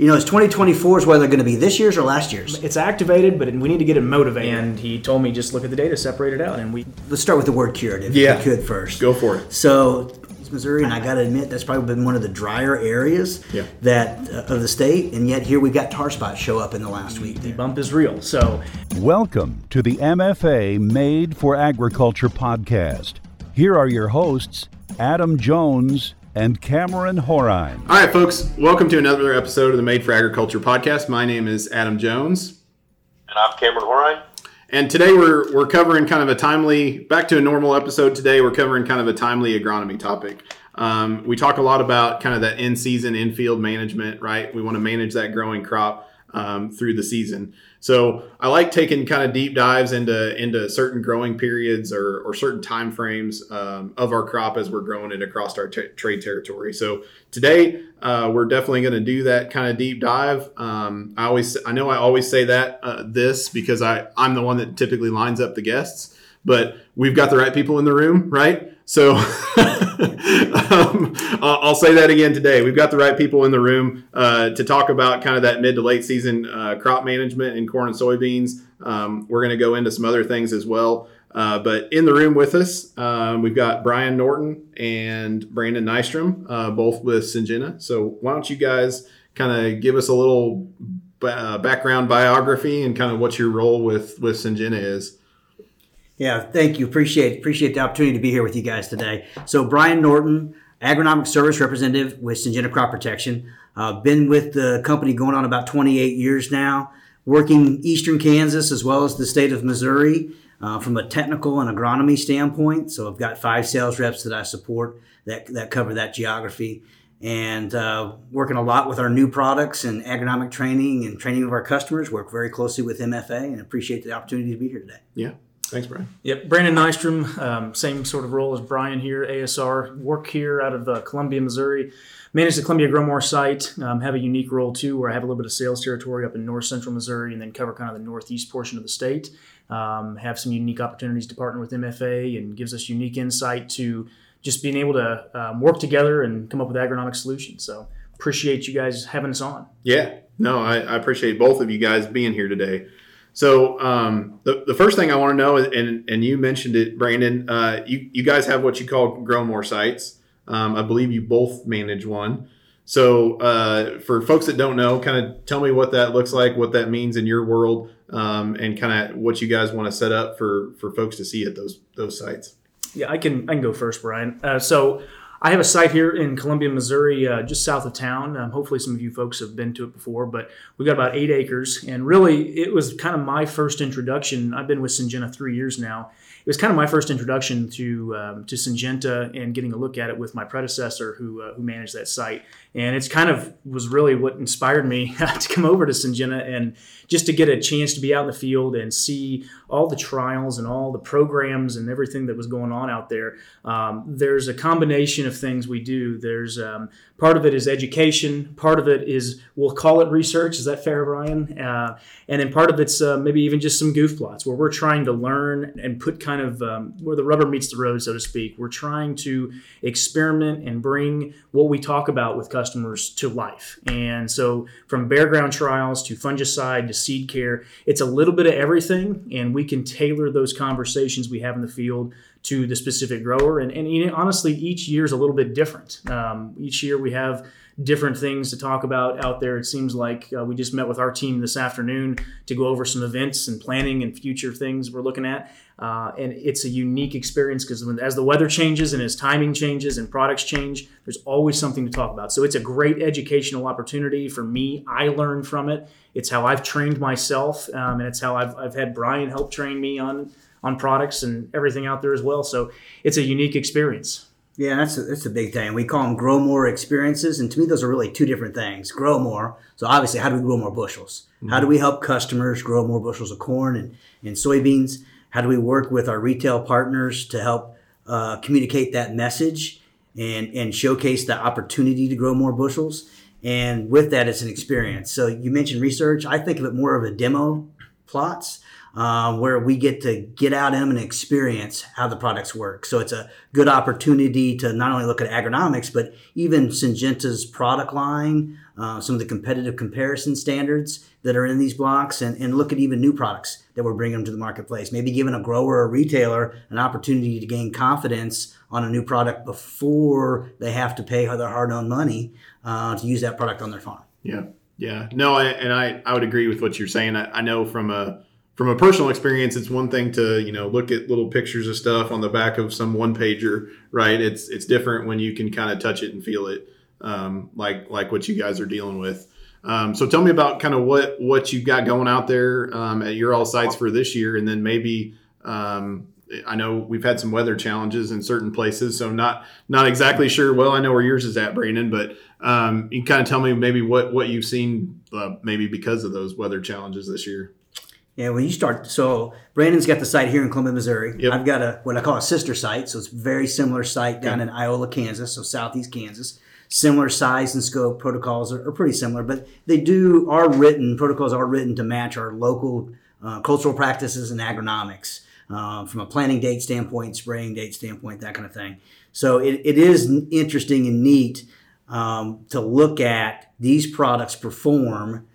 you know, is 2024 is whether they're going to be this year's or last year's. It's activated, but we need to get it motivated. And he told me just look at the data, separate it out, and we. Let's start with the word curative. Yeah. if we could first. Go for it. So, Missouri, and I got to admit, that's probably been one of the drier areas Yeah. that uh, of the state, and yet here we've got tar spots show up in the last week. The bump is real. So Welcome to the MFA Made for Agriculture podcast. Here are your hosts, Adam Jones and Cameron Horine. All right, folks, welcome to another episode of the Made for Agriculture podcast. My name is Adam Jones. And I'm Cameron Horine. And today we're, we're covering kind of a timely, back to a normal episode today, we're covering kind of a timely agronomy topic. Um, we talk a lot about kind of that in season, in field management, right? We want to manage that growing crop um, through the season. So I like taking kind of deep dives into into certain growing periods or, or certain time frames um, of our crop as we're growing it across our t- trade territory. So today uh, we're definitely going to do that kind of deep dive. Um, I always I know I always say that uh, this because I I'm the one that typically lines up the guests, but we've got the right people in the room, right? So um, I'll say that again today. We've got the right people in the room uh, to talk about kind of that mid to late season uh, crop management in corn and soybeans. Um, we're going to go into some other things as well. Uh, but in the room with us, um, we've got Brian Norton and Brandon Nystrom, uh, both with Syngenta. So why don't you guys kind of give us a little uh, background biography and kind of what your role with with Syngenta is? Yeah, thank you. Appreciate appreciate the opportunity to be here with you guys today. So Brian Norton, agronomic service representative with Syngenta Crop Protection. Uh, been with the company going on about 28 years now, working eastern Kansas as well as the state of Missouri uh, from a technical and agronomy standpoint. So I've got five sales reps that I support that that cover that geography. And uh, working a lot with our new products and agronomic training and training of our customers. Work very closely with MFA and appreciate the opportunity to be here today. Yeah, thanks, Brian. Yep, Brandon Nystrom, um, same sort of role as Brian here, ASR. Work here out of uh, Columbia, Missouri. Manage the Columbia Growmore site. Um, have a unique role too, where I have a little bit of sales territory up in north central Missouri, and then cover kind of the northeast portion of the state. Um, have some unique opportunities to partner with MFA, and gives us unique insight to just being able to um, work together and come up with agronomic solutions. So appreciate you guys having us on. Yeah, no, I, I appreciate both of you guys being here today. So um, the, the first thing I want to know, and and you mentioned it, Brandon, uh, you you guys have what you call GrowMore sites. Um, I believe you both manage one. So uh, for folks that don't know, kind of tell me what that looks like, what that means in your world, um, and kind of what you guys want to set up for for folks to see at those those sites. Yeah, I can I can go first, Brian. Uh, so I have a site here in Columbia, Missouri, uh, just south of town. Um, hopefully, some of you folks have been to it before, but we've got about eight acres, and really, it was kind of my first introduction. I've been with Syngenta three years now. It was kind of my first introduction to um, to Syngenta and getting a look at it with my predecessor, who uh, who managed that site, and it's kind of was really what inspired me to come over to Syngenta and just to get a chance to be out in the field and see all the trials and all the programs and everything that was going on out there. Um, there's a combination of things we do. There's um, part of it is education, part of it is we'll call it research. Is that fair, Brian? Uh, and then part of it's uh, maybe even just some goof plots where we're trying to learn and put kind of um, where the rubber meets the road, so to speak. We're trying to experiment and bring what we talk about with customers to life. And so from bare ground trials to fungicide to seed care, it's a little bit of everything, and we can tailor those conversations we have in the field to the specific grower. And, and honestly, each year is a little bit different. Um, each year we have different things to talk about out there. It seems like uh, we just met with our team this afternoon to go over some events and planning and future things we're looking at. Uh, and it's a unique experience because as the weather changes and as timing changes and products change, there's always something to talk about. So it's a great educational opportunity for me. I learn from it. It's how I've trained myself, um, and it's how I've, I've had Brian help train me on on products and everything out there as well. So it's a unique experience. Yeah, that's a, that's a big thing. We call them grow more experiences, and to me, those are really two different things. Grow more. So obviously, how do we grow more bushels? How do we help customers grow more bushels of corn and, and soybeans? How do we work with our retail partners to help uh, communicate that message and and showcase the opportunity to grow more bushels? And with that, it's an experience. So you mentioned research. I think of it more of a demo plots. Uh, where we get to get out in and experience how the products work. So it's a good opportunity to not only look at agronomics, but even Syngenta's product line, uh, some of the competitive comparison standards that are in these blocks, and, and look at even new products that we're bringing to the marketplace. Maybe giving a grower or retailer an opportunity to gain confidence on a new product before they have to pay their hard-earned money uh, to use that product on their farm. Yeah, yeah. No, I, and I, I would agree with what you're saying. I, I know from a from a personal experience, it's one thing to you know look at little pictures of stuff on the back of some one pager, right? It's it's different when you can kind of touch it and feel it, um, like like what you guys are dealing with. Um, so tell me about kind of what what you've got going out there um, at your all sites for this year, and then maybe um, I know we've had some weather challenges in certain places, so not not exactly sure. Well, I know where yours is at, Brandon, but um, you can kind of tell me maybe what what you've seen uh, maybe because of those weather challenges this year. Yeah, when you start, so Brandon's got the site here in Columbia, Missouri. Yep. I've got a what I call a sister site, so it's a very similar site down in Iola, Kansas, so southeast Kansas. Similar size and scope, protocols are, are pretty similar, but they do are written protocols are written to match our local uh, cultural practices and agronomics uh, from a planting date standpoint, spraying date standpoint, that kind of thing. So it, it is interesting and neat um, to look at these products perform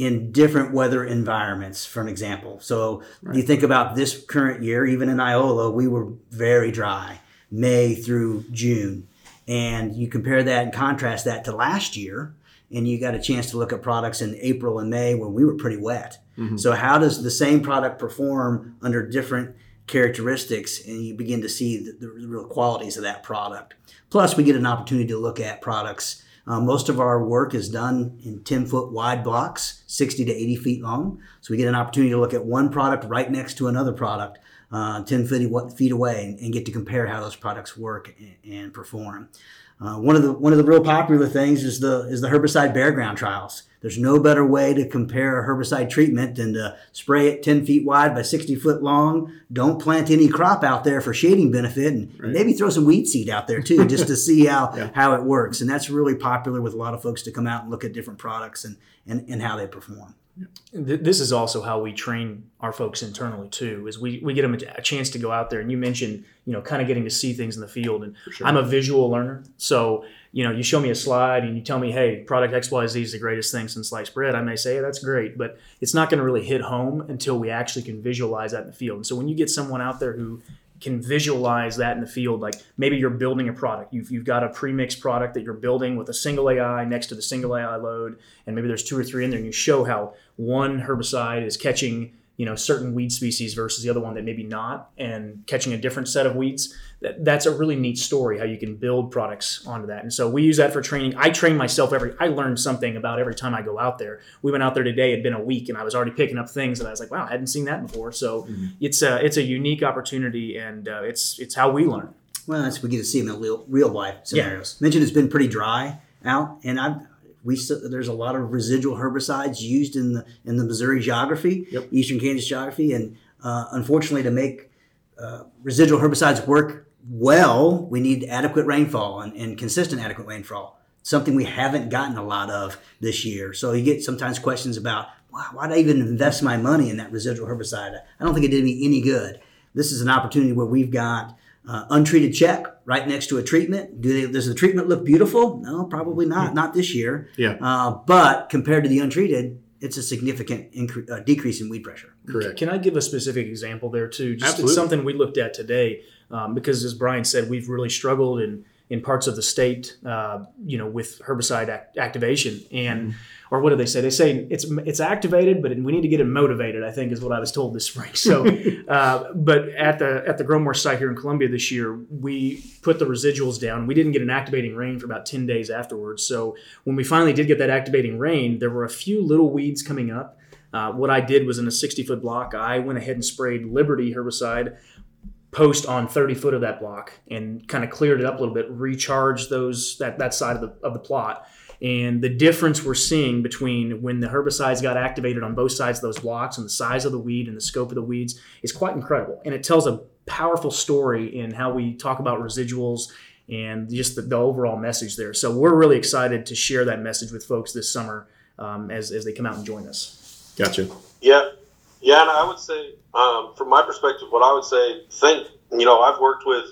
in different weather environments, for an example. So you think about this current year, even in Iola, we were very dry, May through June. And you compare that and contrast that to last year, and you got a chance to look at products in April and May when we were pretty wet. Mm-hmm. So how does the same product perform under different characteristics? And you begin to see the, the real qualities of that product. Plus, we get an opportunity to look at products. Uh, most of our work is done in 10 foot wide blocks, 60 to 80 feet long. So we get an opportunity to look at one product right next to another product, uh, 10 feet, feet away, and, and get to compare how those products work and, and perform. Uh, one of the one of the real popular things is the is the herbicide bare ground trials. There's no better way to compare a herbicide treatment than to spray it 10 feet wide by 60 foot long. Don't plant any crop out there for shading benefit, and maybe throw some weed seed out there too, just to see how how it works. And that's really popular with a lot of folks to come out and look at different products and and, and how they perform. Th- This is also how we train our folks internally too. Is we, we get them a chance to go out there, and you mentioned you know kind of getting to see things in the field. And I'm a visual learner, so you know you show me a slide and you tell me, hey, product X Y Z is the greatest thing since sliced bread. I may say yeah, that's great, but it's not going to really hit home until we actually can visualize that in the field. And so when you get someone out there who can visualize that in the field. Like maybe you're building a product. You've, you've got a pre-mixed product that you're building with a single AI next to the single AI load, and maybe there's two or three in there, and you show how one herbicide is catching you know certain weed species versus the other one that maybe not, and catching a different set of weeds. That, that's a really neat story how you can build products onto that. And so we use that for training. I train myself every. I learn something about every time I go out there. We went out there today. It'd been a week, and I was already picking up things that I was like, wow, I hadn't seen that before. So it's a it's a unique opportunity, and uh, it's it's how we learn. Well, that's we get to see them in real, real life scenarios. Mentioned it's been pretty dry out, and I we still, there's a lot of residual herbicides used in the in the Missouri geography, Eastern Kansas geography, and uh, unfortunately, to make uh, residual herbicides work well, we need adequate rainfall and, and consistent adequate rainfall. Something we haven't gotten a lot of this year. So you get sometimes questions about why, why did I even invest my money in that residual herbicide? I don't think it did me any good. This is an opportunity where we've got uh, untreated check right next to a treatment. Do they, does the treatment look beautiful? No, probably not. Not this year. Yeah. Uh, but compared to the untreated, it's a significant incre- uh, decrease in weed pressure. Correct. Can I give a specific example there too? Just Absolutely. something we looked at today, um, because as Brian said, we've really struggled in in parts of the state, uh, you know, with herbicide act- activation and. Or what do they say? They say it's it's activated, but we need to get it motivated. I think is what I was told this spring. So, uh, but at the at the Growmore site here in Columbia this year, we put the residuals down. We didn't get an activating rain for about ten days afterwards. So when we finally did get that activating rain, there were a few little weeds coming up. Uh, what I did was in a 60 foot block, I went ahead and sprayed Liberty herbicide post on 30 foot of that block and kind of cleared it up a little bit, recharged those that, that side of the, of the plot. And the difference we're seeing between when the herbicides got activated on both sides of those blocks and the size of the weed and the scope of the weeds is quite incredible. And it tells a powerful story in how we talk about residuals and just the, the overall message there. So we're really excited to share that message with folks this summer um, as, as they come out and join us. Gotcha. Yeah, Yeah, and I would say, um, from my perspective, what I would say, think, you know, I've worked with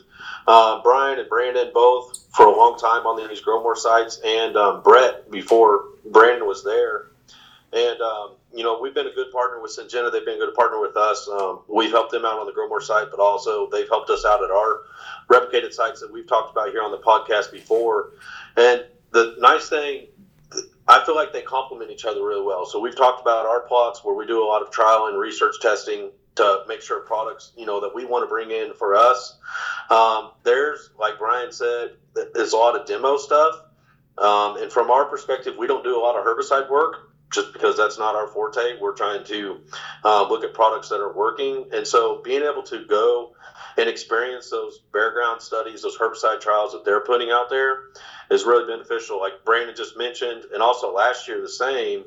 uh, Brian and Brandon both for a long time on these GrowMore sites, and um, Brett before Brandon was there. And, um, you know, we've been a good partner with Syngenta. They've been a good partner with us. Um, we've helped them out on the GrowMore site, but also they've helped us out at our replicated sites that we've talked about here on the podcast before. And the nice thing I feel like they complement each other really well. So we've talked about our plots where we do a lot of trial and research testing to make sure products, you know, that we want to bring in for us. Um, there's, like Brian said, there's a lot of demo stuff. Um, and from our perspective, we don't do a lot of herbicide work just because that's not our forte. We're trying to uh, look at products that are working. And so being able to go and experience those bare ground studies, those herbicide trials that they're putting out there is really beneficial. Like Brandon just mentioned, and also last year the same.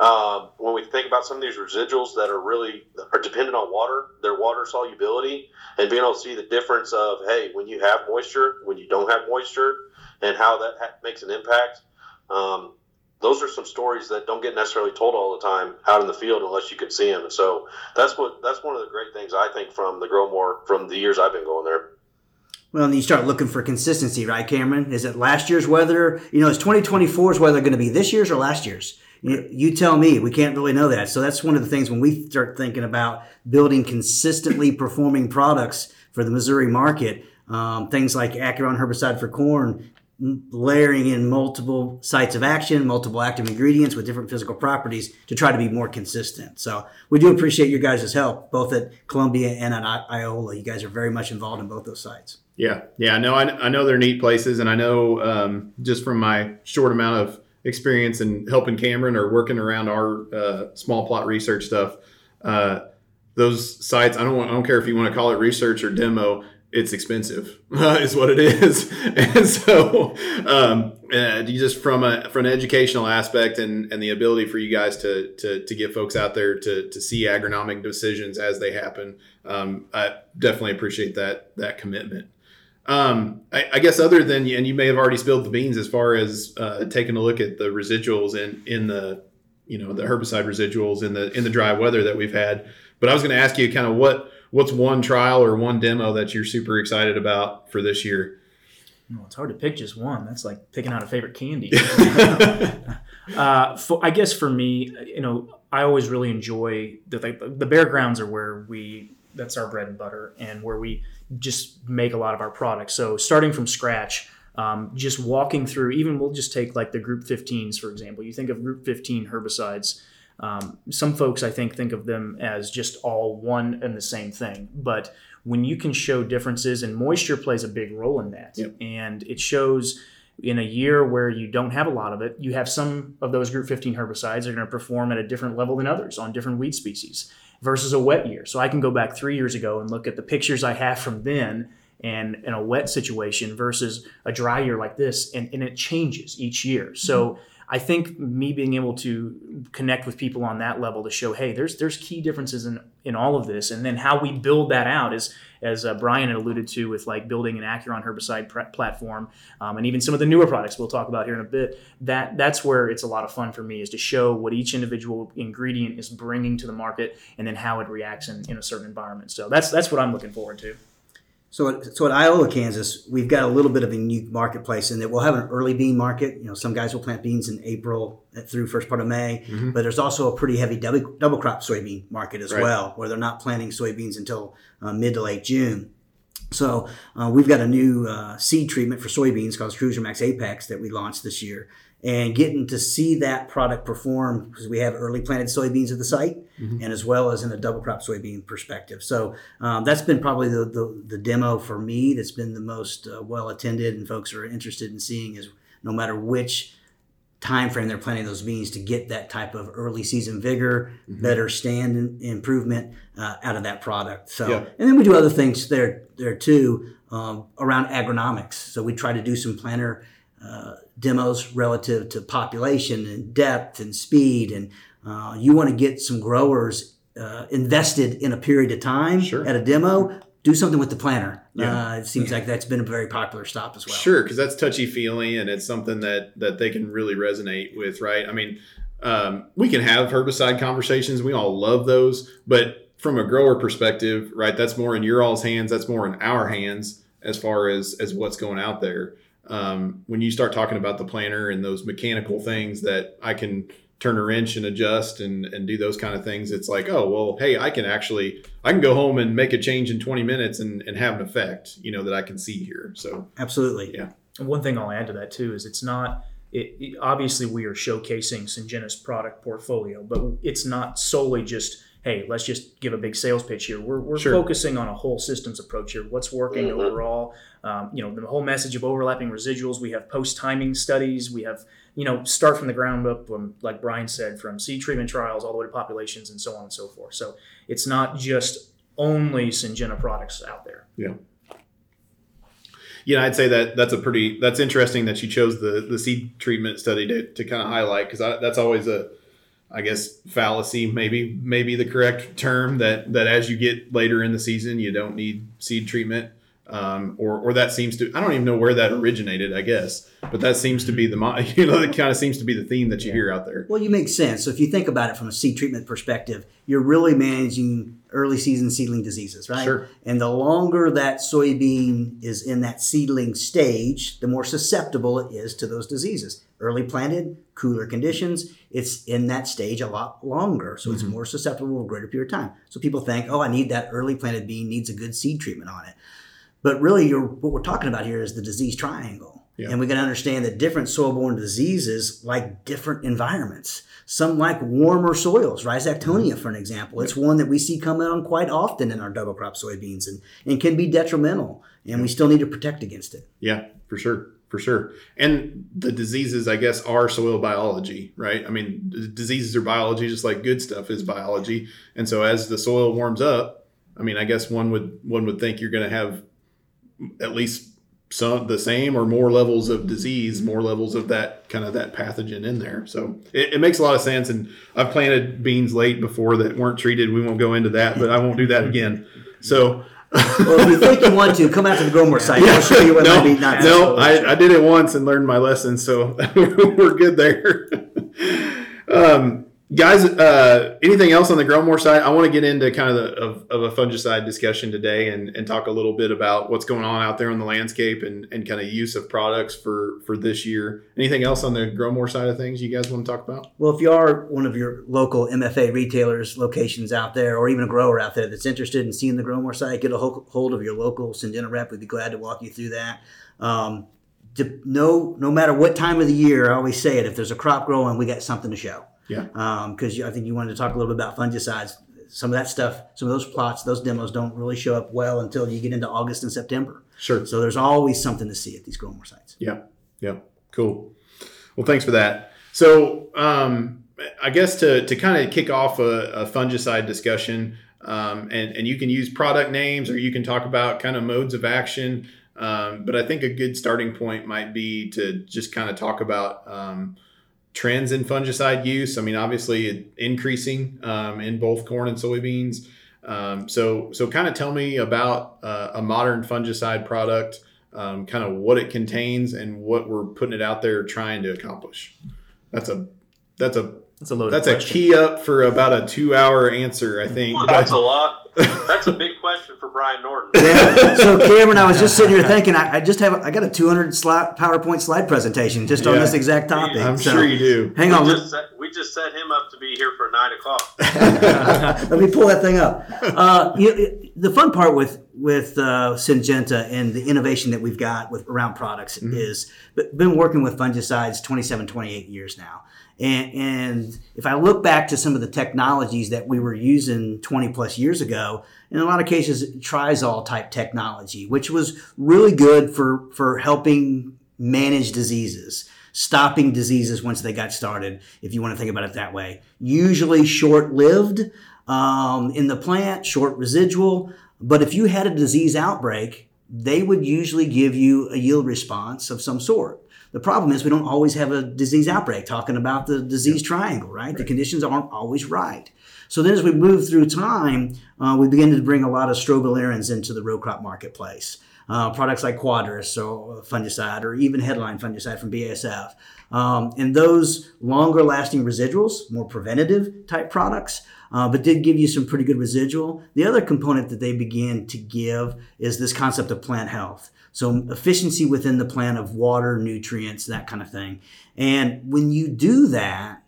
Um, when we think about some of these residuals that are really are dependent on water, their water solubility, and being able to see the difference of hey, when you have moisture, when you don't have moisture, and how that ha- makes an impact. Um, those are some stories that don't get necessarily told all the time out in the field unless you can see them. And so that's what that's one of the great things I think from the GrowMore from the years I've been going there. Well, and you start looking for consistency, right, Cameron? Is it last year's weather? You know, is 2024's weather going to be this year's or last year's? You, you tell me. We can't really know that. So that's one of the things when we start thinking about building consistently performing products for the Missouri market. Um, things like Acuron herbicide for corn layering in multiple sites of action, multiple active ingredients with different physical properties to try to be more consistent. So we do appreciate your guys' help, both at Columbia and at Iola. You guys are very much involved in both those sites. Yeah, yeah, no, I, know. I know they're neat places, and I know um, just from my short amount of experience in helping Cameron or working around our uh, small plot research stuff. Uh, those sites, I don't want, I don't care if you want to call it research or demo it's expensive is what it is and so um, uh, you just from a from an educational aspect and and the ability for you guys to to, to get folks out there to to see agronomic decisions as they happen um, i definitely appreciate that that commitment um, I, I, guess other than and you may have already spilled the beans as far as uh, taking a look at the residuals in in the you know the herbicide residuals in the in the dry weather that we've had but i was going to ask you kind of what what's one trial or one demo that you're super excited about for this year? Well, it's hard to pick just one. That's like picking out a favorite candy. uh, for, I guess for me, you know, I always really enjoy the the bare grounds are where we that's our bread and butter and where we just make a lot of our products. So starting from scratch, um, just walking through, even we'll just take like the Group 15s for example. You think of Group 15 herbicides um, some folks, I think, think of them as just all one and the same thing. But when you can show differences, and moisture plays a big role in that, yep. and it shows in a year where you don't have a lot of it, you have some of those Group 15 herbicides are going to perform at a different level than others on different weed species versus a wet year. So I can go back three years ago and look at the pictures I have from then and in a wet situation versus a dry year like this, and, and it changes each year. So mm-hmm. I think me being able to connect with people on that level to show, hey, there's there's key differences in in all of this, and then how we build that out is, as uh, Brian had alluded to, with like building an Acuron herbicide platform, um, and even some of the newer products we'll talk about here in a bit. That that's where it's a lot of fun for me is to show what each individual ingredient is bringing to the market, and then how it reacts in, in a certain environment. So that's that's what I'm looking forward to. So, at, so at Iola, Kansas, we've got a little bit of a unique marketplace in that we'll have an early bean market. You know, some guys will plant beans in April through first part of May, mm-hmm. but there's also a pretty heavy double, double crop soybean market as right. well, where they're not planting soybeans until uh, mid to late June. So uh, we've got a new uh, seed treatment for soybeans called CruiserMaxx APX that we launched this year, and getting to see that product perform because we have early planted soybeans at the site mm-hmm. and as well as in a double crop soybean perspective. So um, that's been probably the, the, the, demo for me that's been the most uh, well attended and folks are interested in seeing is no matter which time frame they're planting those beans to get that type of early season vigor, mm-hmm. better stand improvement uh, out of that product. So, yeah. and then we do other things there there too um, around agronomics. So we try to do some planter uh, demos relative to population and depth and speed. And uh, you want to get some growers uh, invested in a period of time sure. at a demo. Do something with the planter. Yeah. Uh, it seems yeah. like that's been a very popular stop as well. Sure, because that's touchy feely and it's something that that they can really resonate with, right? I mean, um, we can have herbicide conversations. We all love those, but from a grower perspective, right? That's more in your all's hands. That's more in our hands as far as as what's going out there. Um, when you start talking about the planter and those mechanical things that I can turn a wrench and adjust and, and do those kind of things, it's like, oh, well, hey, I can actually, I can go home and make a change in 20 minutes and, and have an effect, you know, that I can see here. So Absolutely. Yeah. And one thing I'll add to that too is it's not. It, it- obviously, we are showcasing Syngenta's product portfolio, but it's not solely just hey, let's just give a big sales pitch here. We're, we're Sure. focusing on a whole systems approach here. What's working Mhm. overall? Um, you know, the whole message of overlapping residuals. We have post timing studies. We have you know start from the ground up, from, like Brian said, from seed treatment trials all the way to populations and so on and so forth. So it's not just only Syngenta products out there. Yeah. Yeah, I'd say that that's a pretty that's interesting that you chose the the seed treatment study to, to kind of highlight because that's always a I guess fallacy maybe maybe the correct term that that as you get later in the season you don't need seed treatment um, or or that seems to I don't even know where that originated I guess but that seems to be the you know it kind of seems to be the theme that you hear out there. Well, you make sense. So if you think about it from a seed treatment perspective, you're really managing early season seedling diseases, right? Sure. And the longer that soybean is in that seedling stage, the more susceptible it is to those diseases. Early planted, cooler conditions, it's in that stage a lot longer. So it's mm-hmm. more susceptible for a greater period of time. So people think, oh, I need that early planted bean needs a good seed treatment on it. But really, you're, what we're talking about here is the disease triangle. Yeah. And we to understand that different soil-borne diseases like different environments. Some like warmer soils. Rhizoctonia, mm-hmm. for an example, it's one that we see coming on quite often in our double crop soybeans and, and can be detrimental. And we still need to protect against it. Yeah, for sure, for sure. And the diseases, I guess, are soil biology, right? I mean, diseases are biology, just like good stuff is biology. And so, as the soil warms up, I mean, I guess one would one would think you're going to have at least some the same or more levels of disease, more levels of that kind of that pathogen in there. So it, it makes a lot of sense. And I've planted beans late before that weren't treated. We won't go into that, but I won't do that again. So. Well, if you think you want to, come out to the Growmore site. I'll show you what no, might be not no, I, I did it once and learned my lesson, so we're good there. um, guys, uh, anything else on the Growmore side? I want to get into kind of, the, of, of a fungicide discussion today and, and talk a little bit about what's going on out there on the landscape and, and kind of use of products for, for this year. Anything else on the Growmore side of things you guys want to talk about? Well, if you are one of your local MFA retailers, locations out there, or even a grower out there that's interested in seeing the Growmore site, get a hold of your local Syngenta rep. We'd be glad to walk you through that. Um, to, no, no matter what time of the year, I always say it. If there's a crop growing, we got something to show. Yeah. Because I think you wanted to talk a little bit about fungicides. Some of that stuff, some of those plots, those demos don't really show up well until you get into August and September. Sure. So there's always something to see at these Growmore sites. Yeah. Yeah. Cool. Well, thanks for that. So, um, I guess to, to kind of kick off a, a fungicide discussion, um, and, and you can use product names or you can talk about kind of modes of action. Um, but I think a good starting point might be to just kind of talk about um, trends in fungicide use. I mean, obviously, increasing um, in both corn and soybeans. Um, so, so kind of tell me about uh, a modern fungicide product um, kind of what it contains and what we're putting it out there trying to accomplish. That's a that's a That's a loaded that's a key up for about a two hour answer, I think. That's a lot. That's a big question for Brian Norton. Yeah. so Cameron, I was just sitting here thinking, I, I just have, I got a 200 slide PowerPoint slide presentation just on this exact topic. I'm So, sure you do. Hang We on, just, set, we just set him up to be here for nine o'clock. let, let me pull that thing up. Uh, you the fun part with with uh, Syngenta and the innovation that we've got with around products is but been working with fungicides 27, 28 years now. And, and if I look back to some of the technologies that we were using 20 plus years ago, in a lot of cases, triazole type technology, which was really good for, for helping manage diseases, stopping diseases once they got started, if you want to think about it that way. Usually short lived um, in the plant, short residual. But if you had a disease outbreak, they would usually give you a yield response of some sort. The problem is we don't always have a disease outbreak, talking about the disease triangle, right? The conditions aren't always right. So then as we move through time, uh, we begin to bring a lot of strobilurins into the row crop marketplace. uh, products like Quadris or fungicide, or even Headline fungicide from BASF. Um, and those longer lasting residuals, more preventative type products, uh, but did give you some pretty good residual. The other component that they began to give is this concept of plant health. So efficiency within the plant of water, nutrients, that kind of thing. And when you do that,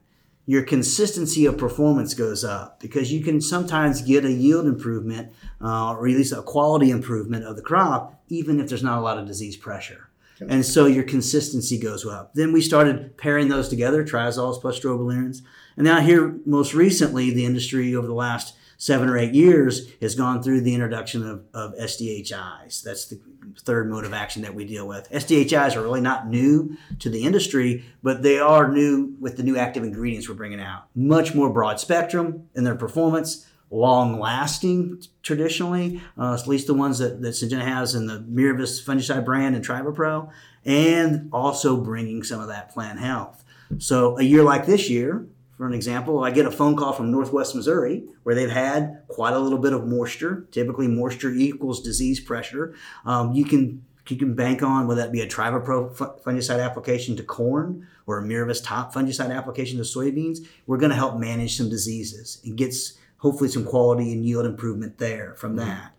your consistency of performance goes up because you can sometimes get a yield improvement uh, or at least a quality improvement of the crop, even if there's not a lot of disease pressure. And so your consistency goes up. Then we started pairing those together, triazoles plus strobilurins. And now here, most recently, the industry over the last seven or eight years has gone through the introduction of, of SDHIs. That's the third mode of action that we deal with. SDHIs are really not new to the industry, but they are new with the new active ingredients we're bringing out. Much more broad spectrum in their performance, long lasting traditionally, uh, at least the ones that, that Syngenta has in the Miravis fungicide brand and TrivaPro, and also bringing some of that plant health. So a year like this year, for an example, I get a phone call from Northwest Missouri where they've had quite a little bit of moisture. Typically, moisture equals disease pressure. Um, you can you can bank on whether that be a TrivaPro fungicide application to corn or a Miravis Top fungicide application to soybeans. We're going to help manage some diseases and gets hopefully some quality and yield improvement there from mm-hmm. that.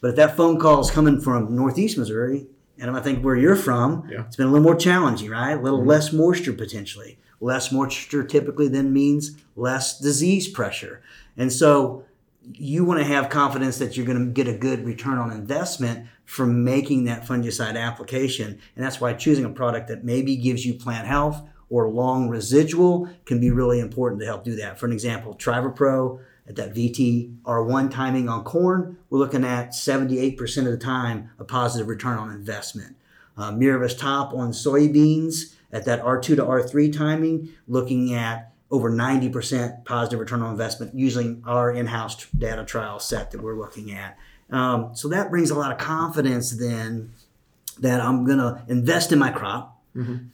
But if that phone call is coming from Northeast Missouri, and I think where you're from, yeah. it's been a little more challenging, right? A little mm-hmm. less moisture potentially. Less moisture typically then means less disease pressure. And so you want to have confidence that you're going to get a good return on investment from making that fungicide application. And that's why choosing a product that maybe gives you plant health or long residual can be really important to help do that. For an example, TrivaPro at that VT VTR1 timing on corn, we're looking at 78% of the time a positive return on investment. Uh, Top on soybeans, at that R2 to R3 timing, looking at over 90% positive return on investment using our in-house data trial set that we're looking at. Um, so that brings a lot of confidence then that I'm going to invest in my crop. Mm-hmm.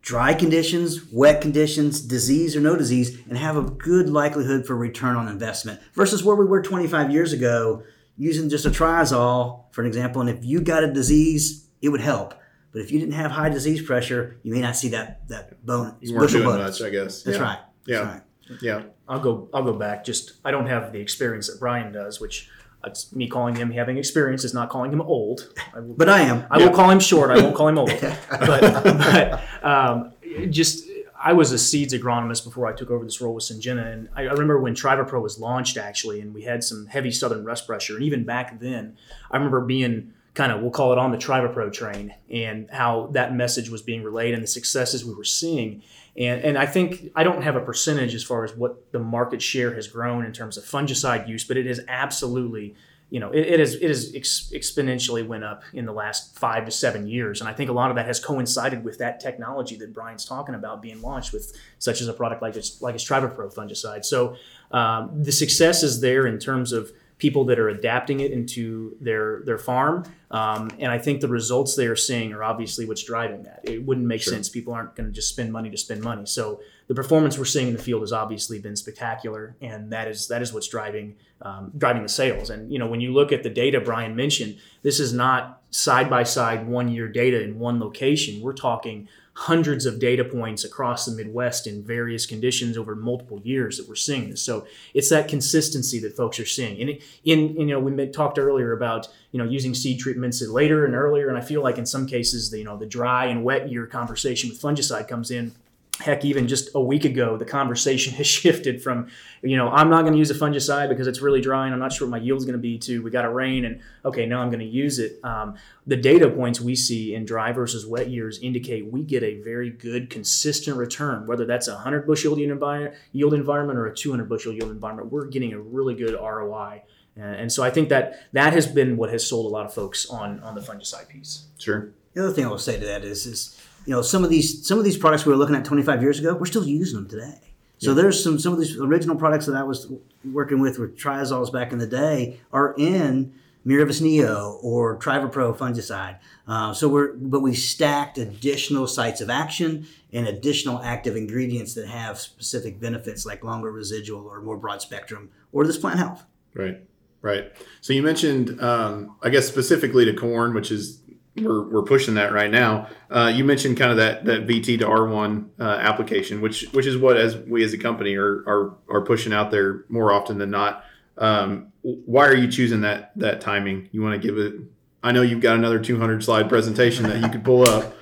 Dry conditions, wet conditions, disease or no disease, and have a good likelihood for return on investment versus where we were 25 years ago using just a triazole, for an example. And if you got a disease, it would help. But if you didn't have high disease pressure, you may not see that that bone. You weren't doing much, I guess. That's yeah. right. Yeah. That's right. Yeah. I'll go. I'll go back. Just I don't have the experience that Brian does, which it's me calling him having experience is not calling him old. I will, but I am. I yeah. will call him short. I won't call him old. but but um, just I was a seeds agronomist before I took over this role with Syngenta, and I, I remember when TrivaPro was launched actually, and we had some heavy southern rust pressure, and even back then, I remember being kind of we'll call it on the TrivaPro train and how that message was being relayed and the successes we were seeing. And, and I think I don't have a percentage as far as what the market share has grown in terms of fungicide use, but it has absolutely, you know, it, it has it has ex- exponentially went up in the last five to seven years. And I think a lot of that has coincided with that technology that Brian's talking about being launched with, such as a product like its like its TrivaPro fungicide. So um, the success is there in terms of people that are adapting it into their their farm. Um, and I think the results they are seeing are obviously what's driving that. It wouldn't make sure. sense. People aren't going to just spend money to spend money. So the performance we're seeing in the field has obviously been spectacular, and that is that is what's driving um, driving the sales. And you know when you look at the data Brian mentioned, this is not side by side one year data in one location. We're talking hundreds of data points across the Midwest in various conditions over multiple years that we're seeing this. So it's that consistency that folks are seeing. And in, you know, we talked earlier about you know using seed treatments later and earlier, and I feel like in some cases, the, you know, the dry and wet year conversation with fungicide comes in heck even just a week ago the conversation has shifted from you know i'm not going to use a fungicide because it's really dry and i'm not sure what my yield's going to be to we got a rain and okay now i'm going to use it. Um, the data points we see in dry versus wet years indicate we get a very good consistent return. Whether that's a 100 bushel yield environment, yield environment or a 200 bushel yield environment we're getting a really good roi and so i think that that has been what has sold a lot of folks on on the fungicide piece. Sure. The other thing i will say to that is is you know some of these some of these products we were looking at 25 years ago we're still using them today so yeah. there's some some of these original products that i was working with with triazoles back in the day are in Miravis Neo or TrivaPro fungicide. Uh, so we're, but we stacked additional sites of action and additional active ingredients that have specific benefits like longer residual or more broad spectrum or this plant health. Right. Right. So you mentioned, um, I guess specifically to corn, which is we're, we're pushing that right now. Uh, you mentioned kind of that that VT to R1 uh, application, which which is what as we as a company are are, are pushing out there more often than not. Um, why are you choosing that that timing? You want to give it? I know you've got another 200 slide presentation that you could pull up.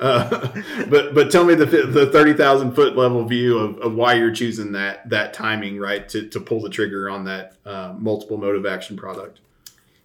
Uh, but but tell me the the thirty thousand foot level view of, of why you're choosing that that timing right to, to pull the trigger on that uh, multiple mode of action product.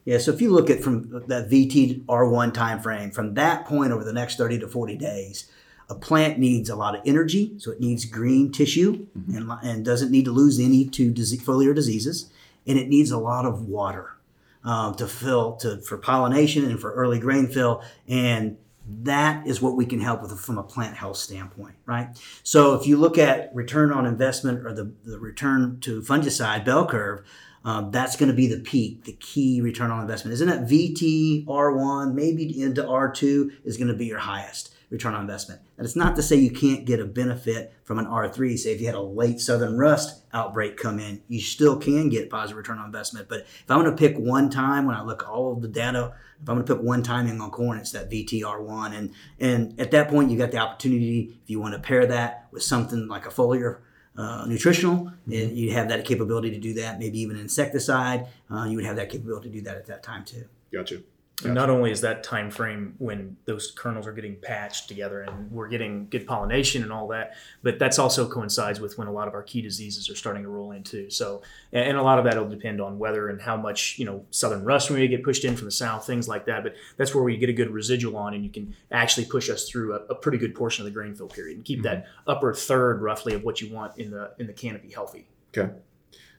Yeah, so if you look at from that VT R1 time frame, from that point over the next 30 to 40 days, a plant needs a lot of energy, so it needs green tissue mm-hmm. and, and doesn't need to lose any to disease, foliar diseases, and it needs a lot of water um, to fill to for pollination and for early grain fill and that is what we can help with from a plant health standpoint, right? So if you look at return on investment or the, the return to fungicide bell curve, um, that's going to be the peak, the key return on investment. Isn't that VT R1, maybe into R2 is going to be your highest return on investment. And it's not to say you can't get a benefit from an R3. Say if you had a late southern rust outbreak come in, you still can get positive return on investment. But if I'm going to pick one time when I look all of the data, if I'm going to pick one timing on corn, it's that VTR1. And and at that point, you got the opportunity if you want to pair that with something like a foliar uh, nutritional. Mm-hmm. You have that capability to do that. Maybe even insecticide. Uh, you would have that capability to do that at that time too. Gotcha. Gotcha. not only is that time frame when those kernels are getting patched together and we're getting good pollination and all that, but that's also coincides with when a lot of our key diseases are starting to roll in too. So, and a lot of that will depend on weather and how much you know southern rust we may get pushed in from the south, things like that. But that's where we get a good residual on, and you can actually push us through a, a pretty good portion of the grain fill period and keep mm-hmm. that upper third roughly of what you want in the in the canopy healthy. Okay.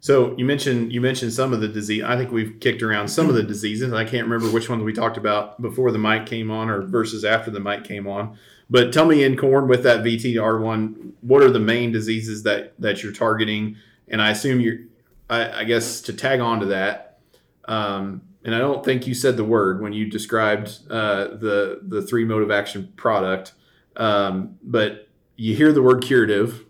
So you mentioned you mentioned some of the disease. I think we've kicked around some of the diseases. I can't remember which ones we talked about before the mic came on or versus after the mic came on. But tell me in corn with that VTR1, what are the main diseases that that you're targeting? And I assume you're, I, I guess to tag on to that, um, and I don't think you said the word when you described uh, the the three mode of action product, um, but you hear the word curative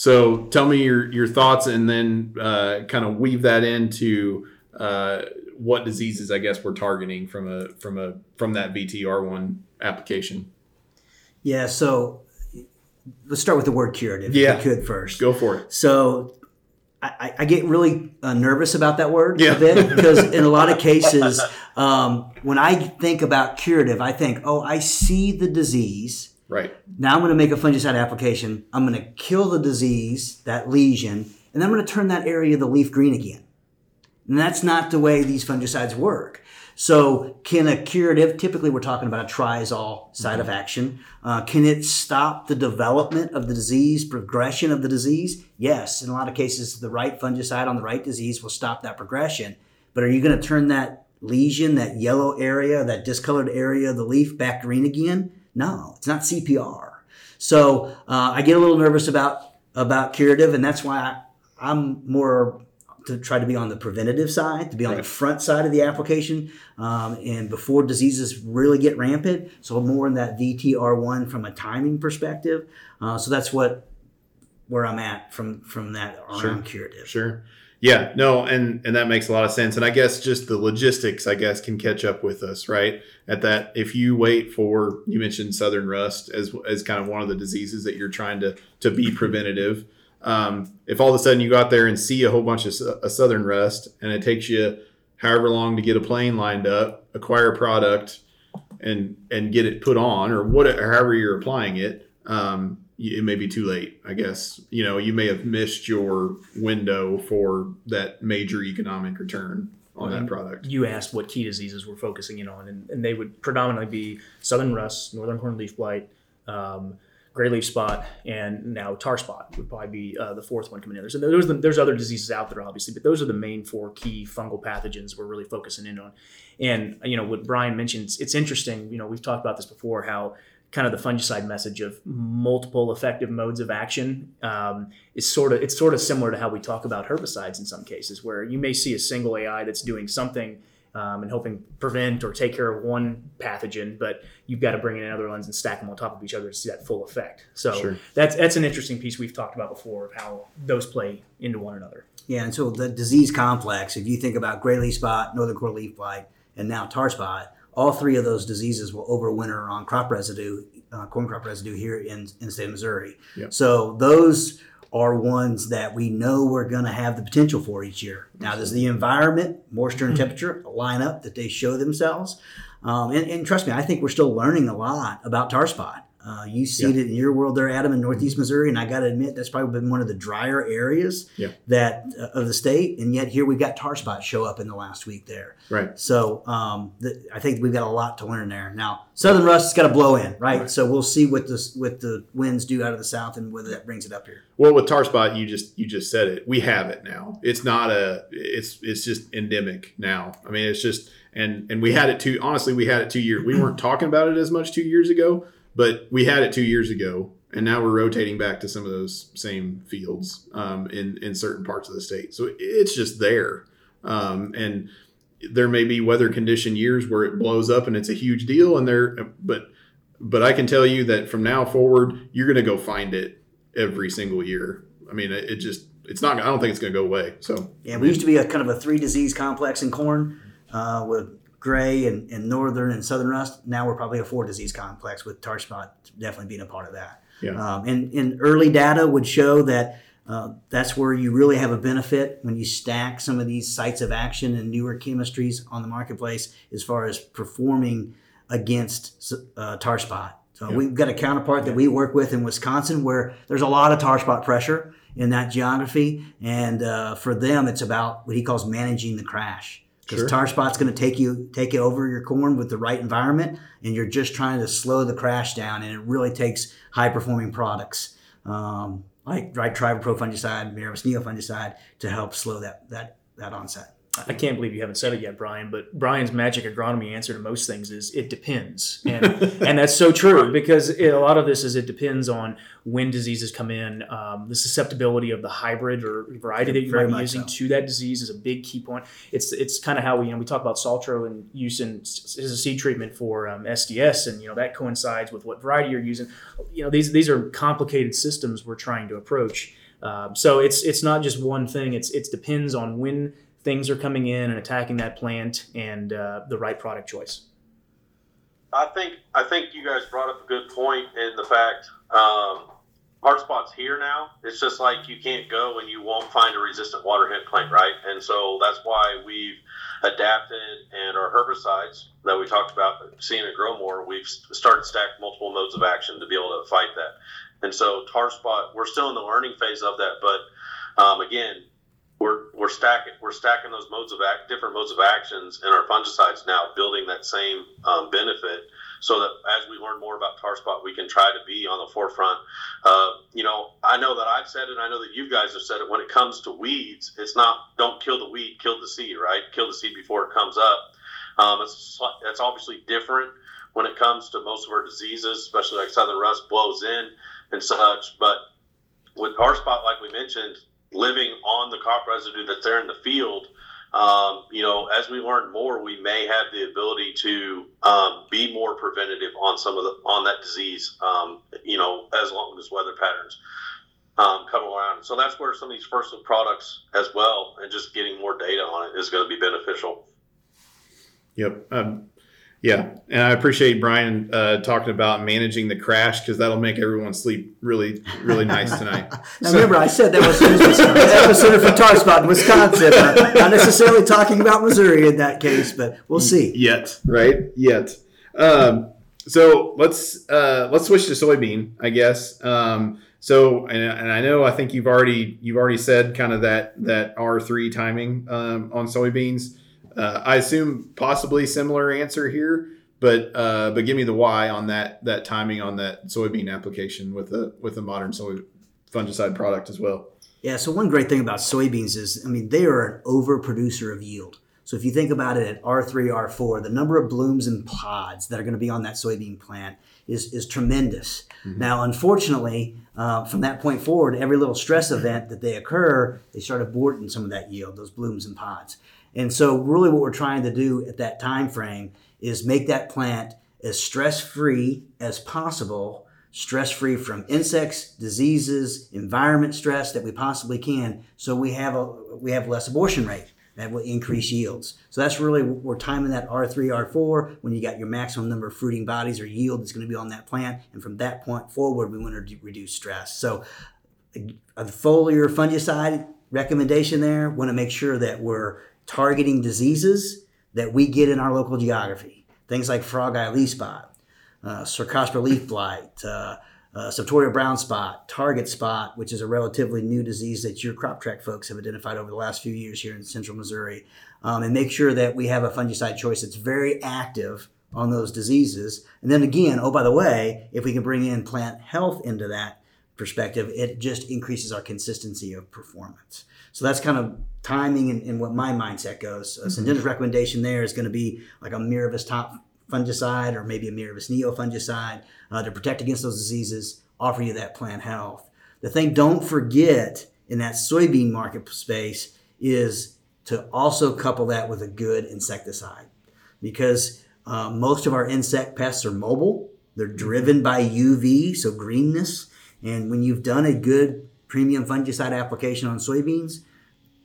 so tell me your, your thoughts and then uh, kind of weave that into uh, what diseases I guess we're targeting from a from a from that VTR1 application. Yeah, so let's start with the word curative. Yeah, if could first. Go for it. So I, I get really uh, nervous about that word yeah. a bit because in a lot of cases, um, when I think about curative, I think, oh, I see the disease Right. Now I'm going to make a fungicide application. I'm going to kill the disease, that lesion, and then I'm going to turn that area of the leaf green again. And that's not the way these fungicides work. So, can a curative, typically we're talking about a triazole side mm-hmm. of action, uh, can it stop the development of the disease, progression of the disease? Yes. In a lot of cases, the right fungicide on the right disease will stop that progression. But are you going to turn that lesion, that yellow area, that discolored area of the leaf back green again? No, it's not CPR. So uh, I get a little nervous about about curative, and that's why I, am more to try to be on the preventative side, to be on the front side of the application, um, and before diseases really get rampant. So more in that VTR1 from a timing perspective. Uh, so that's what where I'm at from from that sure. curative. Sure. Yeah, no, and and that makes a lot of sense. And I guess just the logistics, I guess, can catch up with us, right? At that, if you wait for you mentioned southern rust as as kind of one of the diseases that you're trying to to be preventative. Um, if all of a sudden you go out there and see a whole bunch of a southern rust, and it takes you however long to get a plane lined up, acquire a product, and and get it put on, or whatever, however you're applying it. Um, it may be too late. I guess you know you may have missed your window for that major economic return on that product. You asked what key diseases we're focusing in on, and, and they would predominantly be southern rust, northern corn leaf blight, um, gray leaf spot, and now tar spot would probably be uh, the fourth one coming in. There's there's, the, there's other diseases out there, obviously, but those are the main four key fungal pathogens we're really focusing in on. And you know what Brian mentioned, it's interesting. You know we've talked about this before, how kind of the fungicide message of multiple effective modes of action um, is sort of it's sort of similar to how we talk about herbicides in some cases, where you may see a single AI that's doing something um, and helping prevent or take care of one pathogen, but you've got to bring in another ones and stack them on top of each other to see that full effect. So Sure. that's that's an interesting piece we've talked about before of how those play into one another. Yeah, and so the disease complex, if you think about gray leaf spot, northern corn leaf blight, and now tar spot, all three of those diseases will overwinter on crop residue, uh, corn crop residue here in, in the state of Missouri. So those are ones that we know we're going to have the potential for each year. Now, does the environment, moisture and temperature line up that they show themselves? Um, and, and trust me, I think we're still learning a lot about tar spot. Uh, you see it in your world there, Adam, in Northeast Missouri, and I got to admit that's probably been one of the drier areas that uh, of the state, and yet here we've got tar spot show up in the last week there. Right. So um, the, I think we've got a lot to learn there. Now, Southern rust's got to blow in, right? So we'll see what the what the winds do out of the south and whether that brings it up here. Well, with tar spot, you just you just said it. We have it now. It's not a. It's it's just endemic now. I mean, it's just and and we had it two. Honestly, we had it two years. We weren't talking about it as much two years ago, but we had it two years ago, and now we're rotating back to some of those same fields um, in in certain parts of the state. So it's just there, um, and there may be weather condition years where it blows up and it's a huge deal, and there, but but I can tell you that from now forward, you're going to go find it every single year. I mean, it, it just it's not. I don't think it's going to go away. So Yeah, we used to be a kind of a three disease complex in corn uh, with gray and, and northern and southern rust. Now we're probably a four disease complex with tar spot definitely being a part of that. Yeah. Um, and, and early data would show that uh, that's where you really have a benefit when you stack some of these sites of action and newer chemistries on the marketplace as far as performing against uh, tar spot. So Yeah. we've got a counterpart that we work with in Wisconsin where there's a lot of tar spot pressure in that geography, and uh, for them it's about what he calls managing the crash. Because Sure. tar spot's going to take you take you over your corn with the right environment, and you're just trying to slow the crash down, and it really takes high performing products um, like right Trivapro fungicide, Miravis fungicide to help slow that that that onset. I can't believe you haven't said it yet, Brian. But Brian's magic agronomy answer to most things is it depends, and and that's so true because it, a lot of this is it depends on when diseases come in. Um, the susceptibility of the hybrid or variety that you might be using so. to that disease is a big key point. It's it's kind of how we you know we talk about Saltro and use in, as a seed treatment for um, SDS, and you know that coincides with what variety you're using. You know these these are complicated systems we're trying to approach. Um, so it's it's not just one thing. It's it depends on when things are coming in and attacking that plant and uh, the right product choice. I think I think you guys brought up a good point in the fact um, tar spot's here now. It's just like you can't go and you won't find a resistant water hemp plant, right? And so that's why we've adapted and our herbicides that we talked about seeing it GrowMore. We've started stack multiple modes of action to be able to fight that. And so tar spot, we're still in the learning phase of that, but um, again, we're stacking we're stacking those modes of act different modes of actions in our fungicides now, building that same um, benefit. So that as we learn more about tar spot, we can try to be on the forefront. Uh, you know, I know that I've said it. I know that you guys have said it. When it comes to weeds, it's not don't kill the weed, kill the seed, right? Kill the seed before it comes up. Um, it's it's obviously different when it comes to most of our diseases, especially like southern rust blows in and such. But with tar spot, like we mentioned, living on the crop residue that's there in the field, um, you know, as we learn more, we may have the ability to um, be more preventative on some of the on that disease. Um, you know, as long as weather patterns um, come around. So that's where some of these first look products, as well, and just getting more data on it is going to be beneficial. Yep. Yeah, and I appreciate Brian uh, talking about managing the crash because that'll make everyone sleep really, really nice tonight. Now remember, I said that was the episode from tar spot in Wisconsin. Uh, not necessarily talking about Missouri in that case, but we'll see. Yet, right? Yet. Um, so let's uh, let's switch to soybean, I guess. Um, so, and, and I know I think you've already you've already said kind of that that R three timing um, on soybeans. Uh, I assume possibly similar answer here, but uh, but give me the why on that that timing on that soybean application with a with a modern soy fungicide product as well. Yeah, so one great thing about soybeans is, I mean, they are an overproducer of yield. So if you think about it at R3, R4, the number of blooms and pods that are going to be on that soybean plant is, is tremendous. Now, unfortunately, uh, from that point forward, every little stress event that they occur, they start aborting some of that yield, those blooms and pods. And so, really, what we're trying to do at that time frame is make that plant as stress free as possible, stress free from insects, diseases, environment stress that we possibly can, so we have a we have less abortion rate that will increase yields. So that's really we're timing that R3, R4 when you got your maximum number of fruiting bodies or yield that's going to be on that plant, and from that point forward, we want to reduce stress. So a foliar fungicide recommendation there. Want to make sure that we're targeting diseases that we get in our local geography. Things like frog eye leaf spot, uh, Cercospora leaf blight, uh, uh, Septoria brown spot, target spot, which is a relatively new disease that your Crop-Trak folks have identified over the last few years here in central Missouri, um, and make sure that we have a fungicide choice that's very active on those diseases. And then again, oh, by the way, if we can bring in plant health into that perspective, it just increases our consistency of performance. So that's kind of timing and, and what my mindset goes. Uh, mm-hmm. Syngenta's recommendation there is going to be like a Miravis top fungicide or maybe a Miravis neo fungicide uh, to protect against those diseases, offer you that plant health. The thing don't forget in that soybean market space is to also couple that with a good insecticide because uh, most of our insect pests are mobile. They're driven by UV, so greenness. And when you've done a good premium fungicide application on soybeans,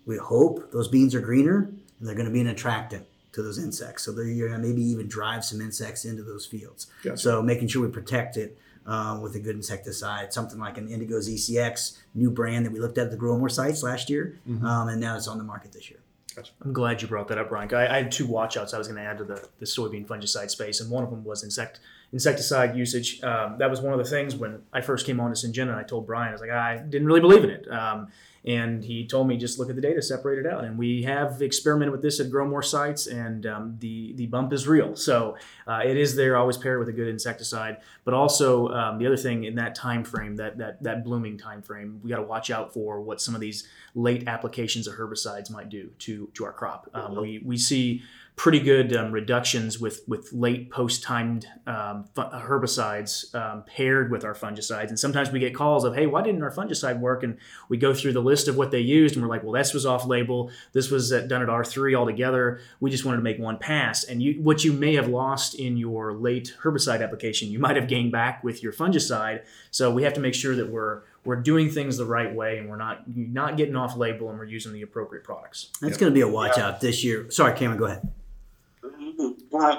we hope those beans are greener and they're going to be an attractant to those insects. So they're going to maybe even drive some insects into those fields. Gotcha. So making sure we protect it um, with a good insecticide, something like an Indigo ZCX, new brand that we looked at, at the GrowMore sites last year, mm-hmm. um, and now it's on the market this year. Gotcha. I'm glad you brought that up, Brian. I, I had two watchouts I was going to add to the, the soybean fungicide space, and one of them was insect insecticide usage. Um, that was one of the things when I first came on to Syngenta. I told Brian, I was like, I didn't really believe in it. Um, and he told me just look at the data, separate it out. And we have experimented with this at GrowMore sites, and um, the the bump is real. So uh, it is there, always paired with a good insecticide. But also um, the other thing in that time frame, that that that blooming time frame, we got to watch out for what some of these late applications of herbicides might do to to our crop. Um, we we see pretty good um, reductions with with late post timed um, herbicides um, paired with our fungicides. And sometimes we get calls of, "Hey, why didn't our fungicide work?" And we go through the list of what they used, and we're like, "Well, this was off label. This was done at R three altogether. We just wanted to make one pass." And you, what you may have lost in your late herbicide application, you might have gained back with your fungicide. So we have to make sure that we're we're doing things the right way and we're not not getting off label and we're using the appropriate products. That's yep. going to be a watch yeah. out this year. Sorry, Cameron, go ahead.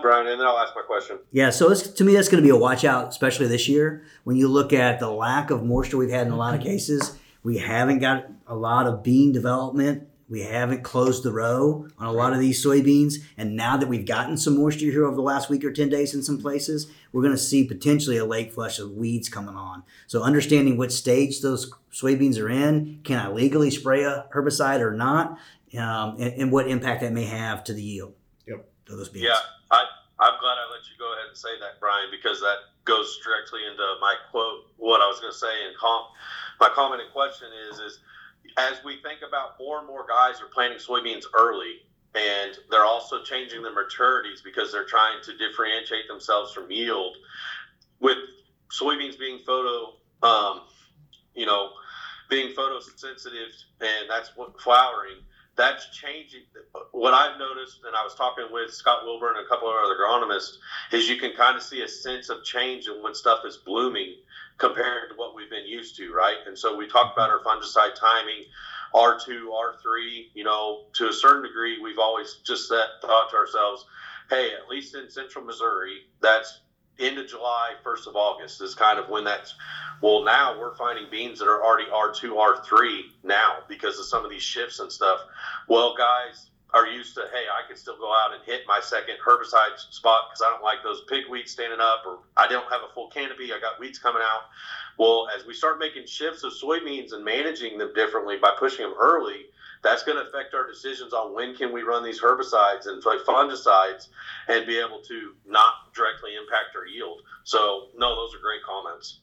Brian, and then I'll ask my question. Yeah, so to me, that's going to be a watch out, especially this year. When you look at the lack of moisture we've had in a lot of cases, we haven't got a lot of bean development. We haven't closed the row on a lot of these soybeans. And now that we've gotten some moisture here over the last week or 10 days in some places, we're going to see potentially a late flush of weeds coming on. So, understanding what stage those soybeans are in, can I legally spray a herbicide or not, um, and, and what impact that may have to the yield those beans. Yeah, I, I'm glad I let you go ahead and say that, Brian, because that goes directly into my quote. What I was going to say, and com- my comment and question is, is as we think about more and more guys are planting soybeans early, and they're also changing their maturities because they're trying to differentiate themselves from yield. With soybeans being photo, um, you know, being photosensitive, and that's what flowering that's changing. What I've noticed, and I was talking with Scott Wilburn and a couple of other agronomists, is you can kind of see a sense of change in when stuff is blooming compared to what we've been used to, right? And so we talk about our fungicide timing, R2, R3, you know, to a certain degree, we've always just set, thought to ourselves, hey, at least in central Missouri, that's end of July, first of August is kind of when that's. Well, now we're finding beans that are already R2, R3 now because of some of these shifts and stuff. Well, guys are used to, hey, I can still go out and hit my second herbicide spot because I don't like those pigweeds standing up or I don't have a full canopy. I got weeds coming out. Well, as we start making shifts of soybeans and managing them differently by pushing them early, that's going to affect our decisions on when can we run these herbicides and fungicides and be able to not directly impact our yield. So no, those are great comments.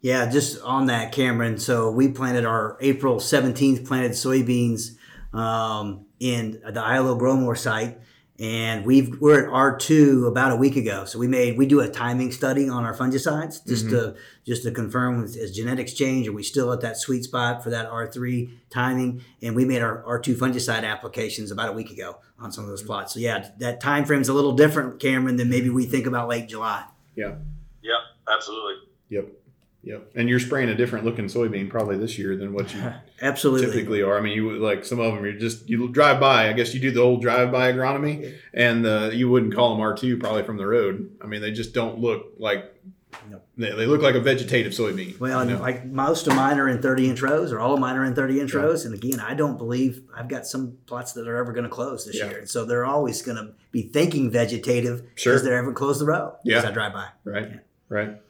Yeah, just on that, Cameron. So we planted our April 17th planted soybeans um, in the ILO GrowMore site. And we've we're at R two about a week ago. So we made we do a timing study on our fungicides just Mm-hmm. to just to confirm as as genetics change, are we still at that sweet spot for that R three timing? And we made our R two fungicide applications about a week ago on some of Mm-hmm. those plots. So yeah, that time frame's a little different, Cameron, than maybe we think about late July. Yeah. Yep, absolutely. Yep. Yep. And you're spraying a different looking soybean probably this year than what you Absolutely. typically are. I mean, you like some of them, you just you drive by. I guess you do the old drive by agronomy, and uh, you wouldn't call them R two probably from the road. I mean, they just don't look like they, they look like a vegetative soybean. Well, you know? like most of mine are in 30 inch rows, or all of mine are in 30 inch Yeah. rows. And again, I don't believe I've got some plots that are ever going to close this Yeah. year. And so they're always going to be thinking vegetative Sure. because they're ever close the row Yeah. as I drive by. right, right.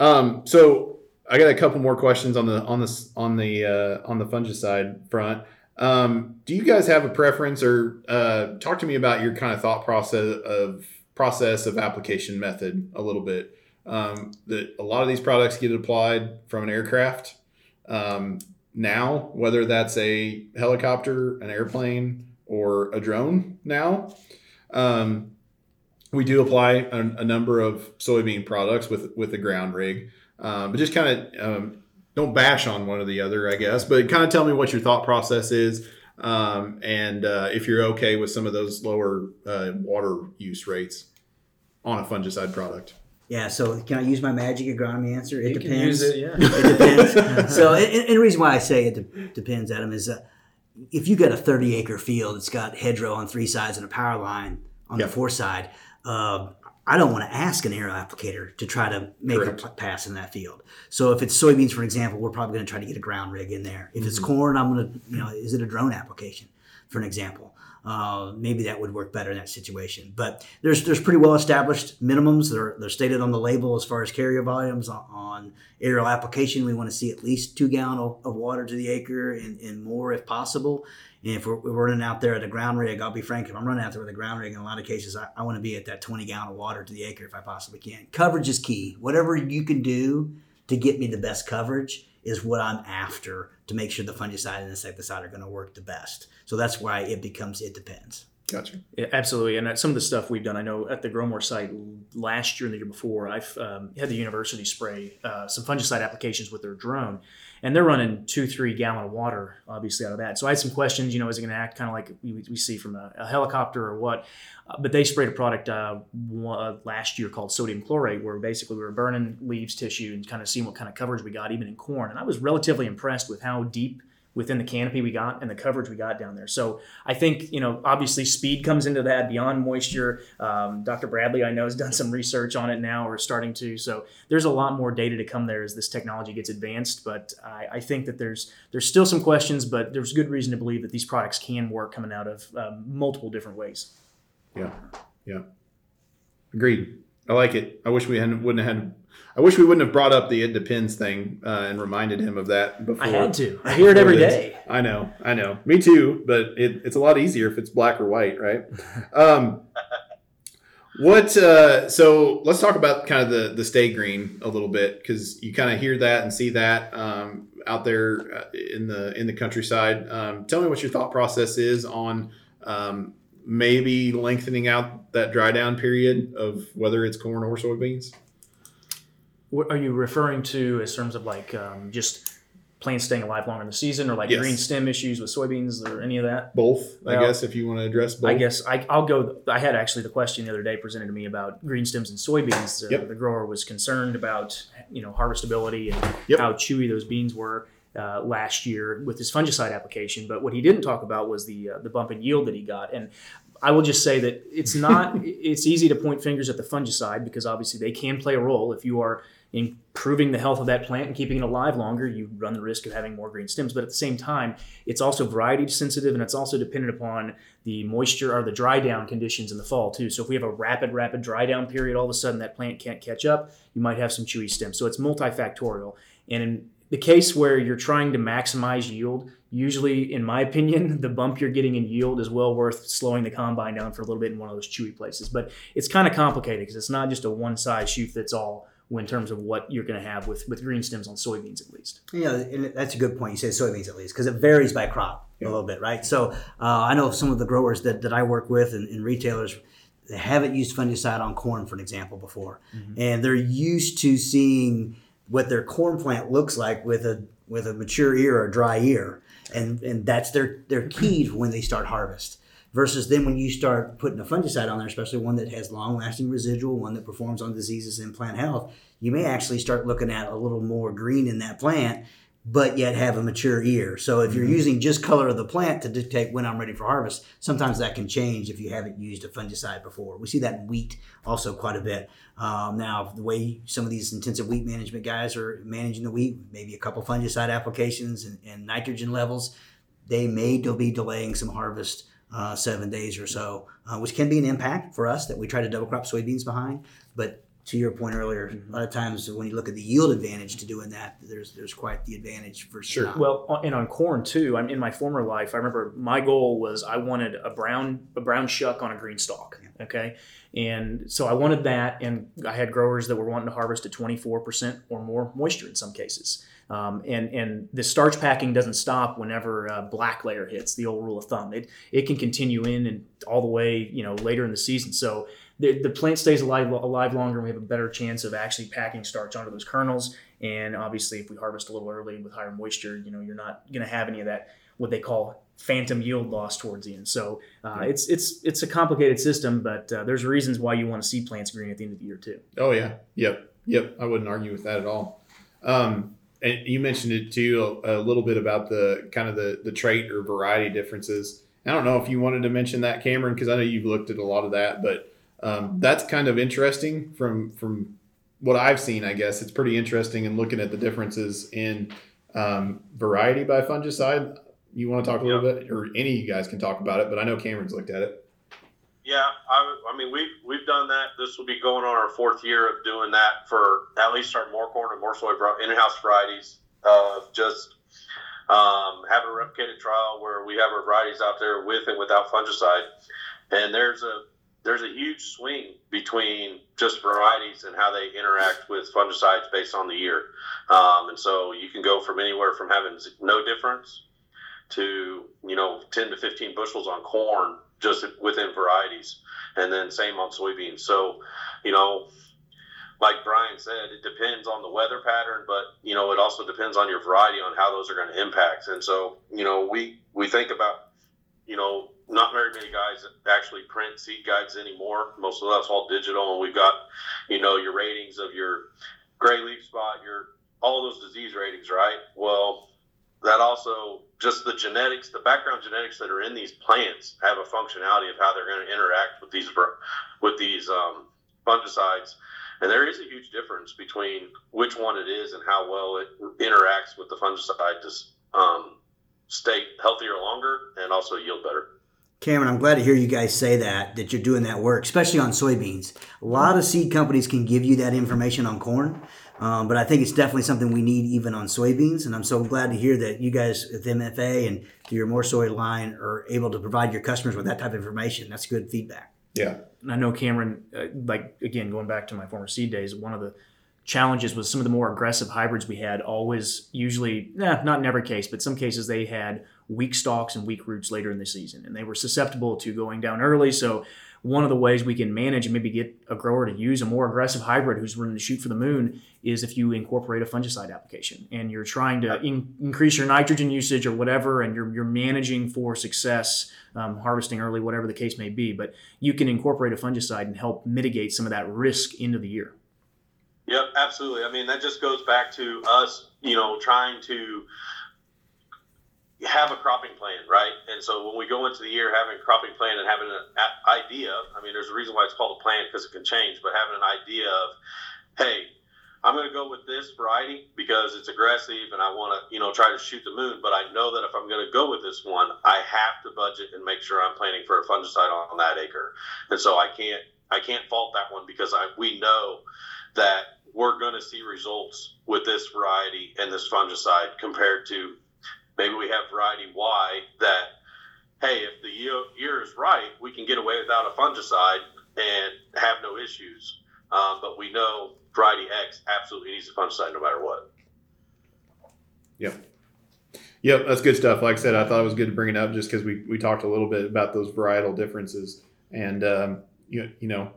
Um, so I got a couple more questions on the on the on the uh, on the fungicide front. Um, do you guys have a preference, or uh, talk to me about your kind of thought process of process of application method a little bit? Um, that a lot of these products get applied from an aircraft um, now, whether that's a helicopter, an airplane, or a drone now. Um, we do apply a, a number of soybean products with with the ground rig, um, but just kind of um, don't bash on one or the other, I guess. But kind of tell me what your thought process is, um, and uh, if you're okay with some of those lower uh, water use rates on a fungicide product. Yeah. So can I use my magic agronomy answer? It You can depends. use it, yeah. It depends. so, and, and the reason why I say it de- depends, Adam, is uh, if you got a 30 acre field, it's got hedgerow on three sides and a power line on Yeah. the fourth side. Uh, I don't want to ask an aerial applicator to try to make Correct. a pass in that field. So if it's soybeans, for example, we're probably going to try to get a ground rig in there. If it's Mm-hmm. corn, I'm going to, you know, is it a drone application, for an example? Uh, maybe that would work better in that situation. But there's there's pretty well established minimums. They're they're stated on the label as far as carrier volumes on, on aerial application. We want to see at least two gallon of, of water to the acre and, and more if possible. And if we're, we're running out there at a ground rig, I'll be frank, if I'm running out there with a ground rig, in a lot of cases, I, I want to be at that 20 gallon of water to the acre if I possibly can. Coverage is key. Whatever you can do to get me the best coverage is what I'm after to make sure the fungicide and insecticide are going to work the best. So that's why it becomes it depends. Gotcha. Yeah, absolutely. And uh, some of the stuff we've done, I know at the GrowMore site last year and the year before, I've um, had the university spray uh, some fungicide applications with their drone, and they're running two, three gallon of water, obviously, out of that. So I had some questions. You know, is it going to act kind of like we, we see from a, a helicopter or what? Uh, but they sprayed a product uh, one, last year called sodium chlorate, where basically we were burning leaves, tissue, and kind of seeing what kind of coverage we got, even in corn. And I was relatively impressed with how deep within the canopy we got and the coverage we got down there. So I think, you know, obviously speed comes into that beyond moisture. Um, Dr. Bradley, I know, has done some research on it now or starting to. So there's a lot more data to come there as this technology gets advanced. But I, I think that there's there's still some questions, but there's good reason to believe that these products can work coming out of um, multiple different ways. Yeah. Yeah. Agreed. I like it. I wish we hadn't wouldn't have had. I wish we wouldn't have brought up the it depends thing uh, and reminded him of that before. I had to. I hear it every this. day. I know. I know. Me too. But it, it's a lot easier if it's black or white, right? Um, what? Uh, so let's talk about kind of the the stay green a little bit because you kind of hear that and see that um, out there uh, in the in the countryside. Um, tell me what your thought process is on um, maybe lengthening out that dry down period of whether it's corn or soybeans. What are you referring to as terms of like um, just plants staying alive longer in the season, or like Yes. green stem issues with soybeans, or any of that? Both, I Well, guess, if you want to address both. I guess I, I'll go. I had actually the question the other day presented to me about green stems and soybeans. Uh, Yep. The grower was concerned about you know harvestability and Yep. how chewy those beans were uh, last year with his fungicide application. But what he didn't talk about was the uh, the bump in yield that he got. And I will just say that it's not. it's easy to point fingers at the fungicide because obviously they can play a role if you are improving the health of that plant and keeping it alive longer, you run the risk of having more green stems. But at the same time, it's also variety sensitive and it's also dependent upon the moisture or the dry down conditions in the fall too. So if we have a rapid, rapid dry down period, all of a sudden that plant can't catch up, you might have some chewy stems. So it's multifactorial. And in the case where you're trying to maximize yield, usually, in my opinion, the bump you're getting in yield is well worth slowing the combine down for a little bit in one of those chewy places. But it's kind of complicated because it's not just a one size shoe fits all in terms of what you're going to have with, with green stems on soybeans at least. Yeah, and that's a good point. You say soybeans at least because it varies by crop. a little bit, right? So uh, I know some of the growers that, that I work with and, and retailers they haven't used fungicide on corn, for an example, before, mm-hmm. and they're used to seeing what their corn plant looks like with a with a mature ear or a dry ear, and and that's their their key when they start harvest. Versus then when you start putting a fungicide on there, especially one that has long lasting residual, one that performs on diseases and plant health, you may actually start looking at a little more green in that plant but yet have a mature ear. So if you're mm-hmm. using just color of the plant to dictate when I'm ready for harvest, sometimes that can change if you haven't used a fungicide before. We see that in wheat also quite a bit. Um, now, the way some of these intensive wheat management guys are managing the wheat, maybe a couple fungicide applications and, and nitrogen levels, they may be delaying some harvest uh, seven days or so, uh, which can be an impact for us that we try to double crop soybeans behind. But to your point earlier, a lot of times when you look at the yield advantage to doing that, there's there's quite the advantage for sure. Not. Well, and on corn too. I'm in my former life. I remember my goal was I wanted a brown a brown shuck on a green stalk. Okay, and so I wanted that, and I had growers that were wanting to harvest at 24 percent or more moisture in some cases. Um, and and the starch packing doesn't stop whenever uh, black layer hits. The old rule of thumb. It it can continue in and all the way you know later in the season. So the, the plant stays alive alive longer and we have a better chance of actually packing starch onto those kernels. And obviously if we harvest a little early with higher moisture you know you're not going to have any of that what they call phantom yield loss towards the end. So uh, it's it's it's a complicated system but uh, there's reasons why you want to see plants green at the end of the year too. Oh yeah. Yep. Yep. I wouldn't argue with that at all. Um, and you mentioned it too a, a, little bit about the kind of the the trait or variety differences i don't know if you wanted to mention that cameron because i know you've looked at a lot of that but um, that's kind of interesting from from what I've seen. I guess it's pretty interesting in looking at the differences in um, variety by fungicide. You want to talk a little yep. bit, or any of you guys can talk about it, but I know Cameron's looked at it. Yeah, I, I mean we've we've done that. This will be going on our fourth year of doing that for at least our MorCorn and MorSoy in-house varieties of just um, have a replicated trial where we have our varieties out there with and without fungicide. And there's a there's a huge swing between just varieties and how they interact with fungicides based on the year. Um, and so you can go from anywhere from having no difference to, you know, 10 to 15 bushels on corn just within varieties. And then same on soybeans. So, you know, like Brian said, it depends on the weather pattern, but you know, it also depends on your variety on how those are going to impact. And so, you know, we we think about, you know, not very many guys actually print seed guides anymore. Most of that's all digital, and we've got, you know, your ratings of your gray leaf spot, your all those disease ratings, right? Well, that also just the genetics, the background genetics that are in these plants have a functionality of how they're going to interact with these with these um, fungicides, and there is a huge difference between which one it is and how well it interacts with the fungicide to um, stay healthier longer and also yield better. Cameron, I'm glad to hear you guys say that, that you're doing that work, especially on soybeans. A lot of seed companies can give you that information on corn, um, but I think it's definitely something we need even on soybeans. And I'm so glad to hear that you guys with MFA and through your More Soy line are able to provide your customers with that type of information. That's good feedback. Yeah. And I know Cameron, uh, like, again, going back to my former seed days, one of the challenges with some of the more aggressive hybrids we had always usually eh, not in every case but some cases they had weak stalks and weak roots later in the season and they were susceptible to going down early so one of the ways we can manage and maybe get a grower to use a more aggressive hybrid who's running to shoot for the moon is if you incorporate a fungicide application and you're trying to in, increase your nitrogen usage or whatever and you're, you're managing for success um, harvesting early whatever the case may be but you can incorporate a fungicide and help mitigate some of that risk into the year Yep, absolutely. I mean, that just goes back to us, you know, trying to have a cropping plan, right? And so when we go into the year having a cropping plan and having an idea, I mean, there's a reason why it's called a plan because it can change, but having an idea of, hey, I'm going to go with this variety because it's aggressive and I want to, you know, try to shoot the moon. But I know that if I'm going to go with this one, I have to budget and make sure I'm planning for a fungicide on, on that acre. And so I can't, I can't fault that one because I we know that we're going to see results with this variety and this fungicide compared to maybe we have variety Y that, hey, if the year is right, we can get away without a fungicide and have no issues. Um, but we know variety X absolutely needs a fungicide no matter what. Yep. Yep, that's good stuff. Like I said, I thought it was good to bring it up just because we, we talked a little bit about those varietal differences. And, um, you, you know,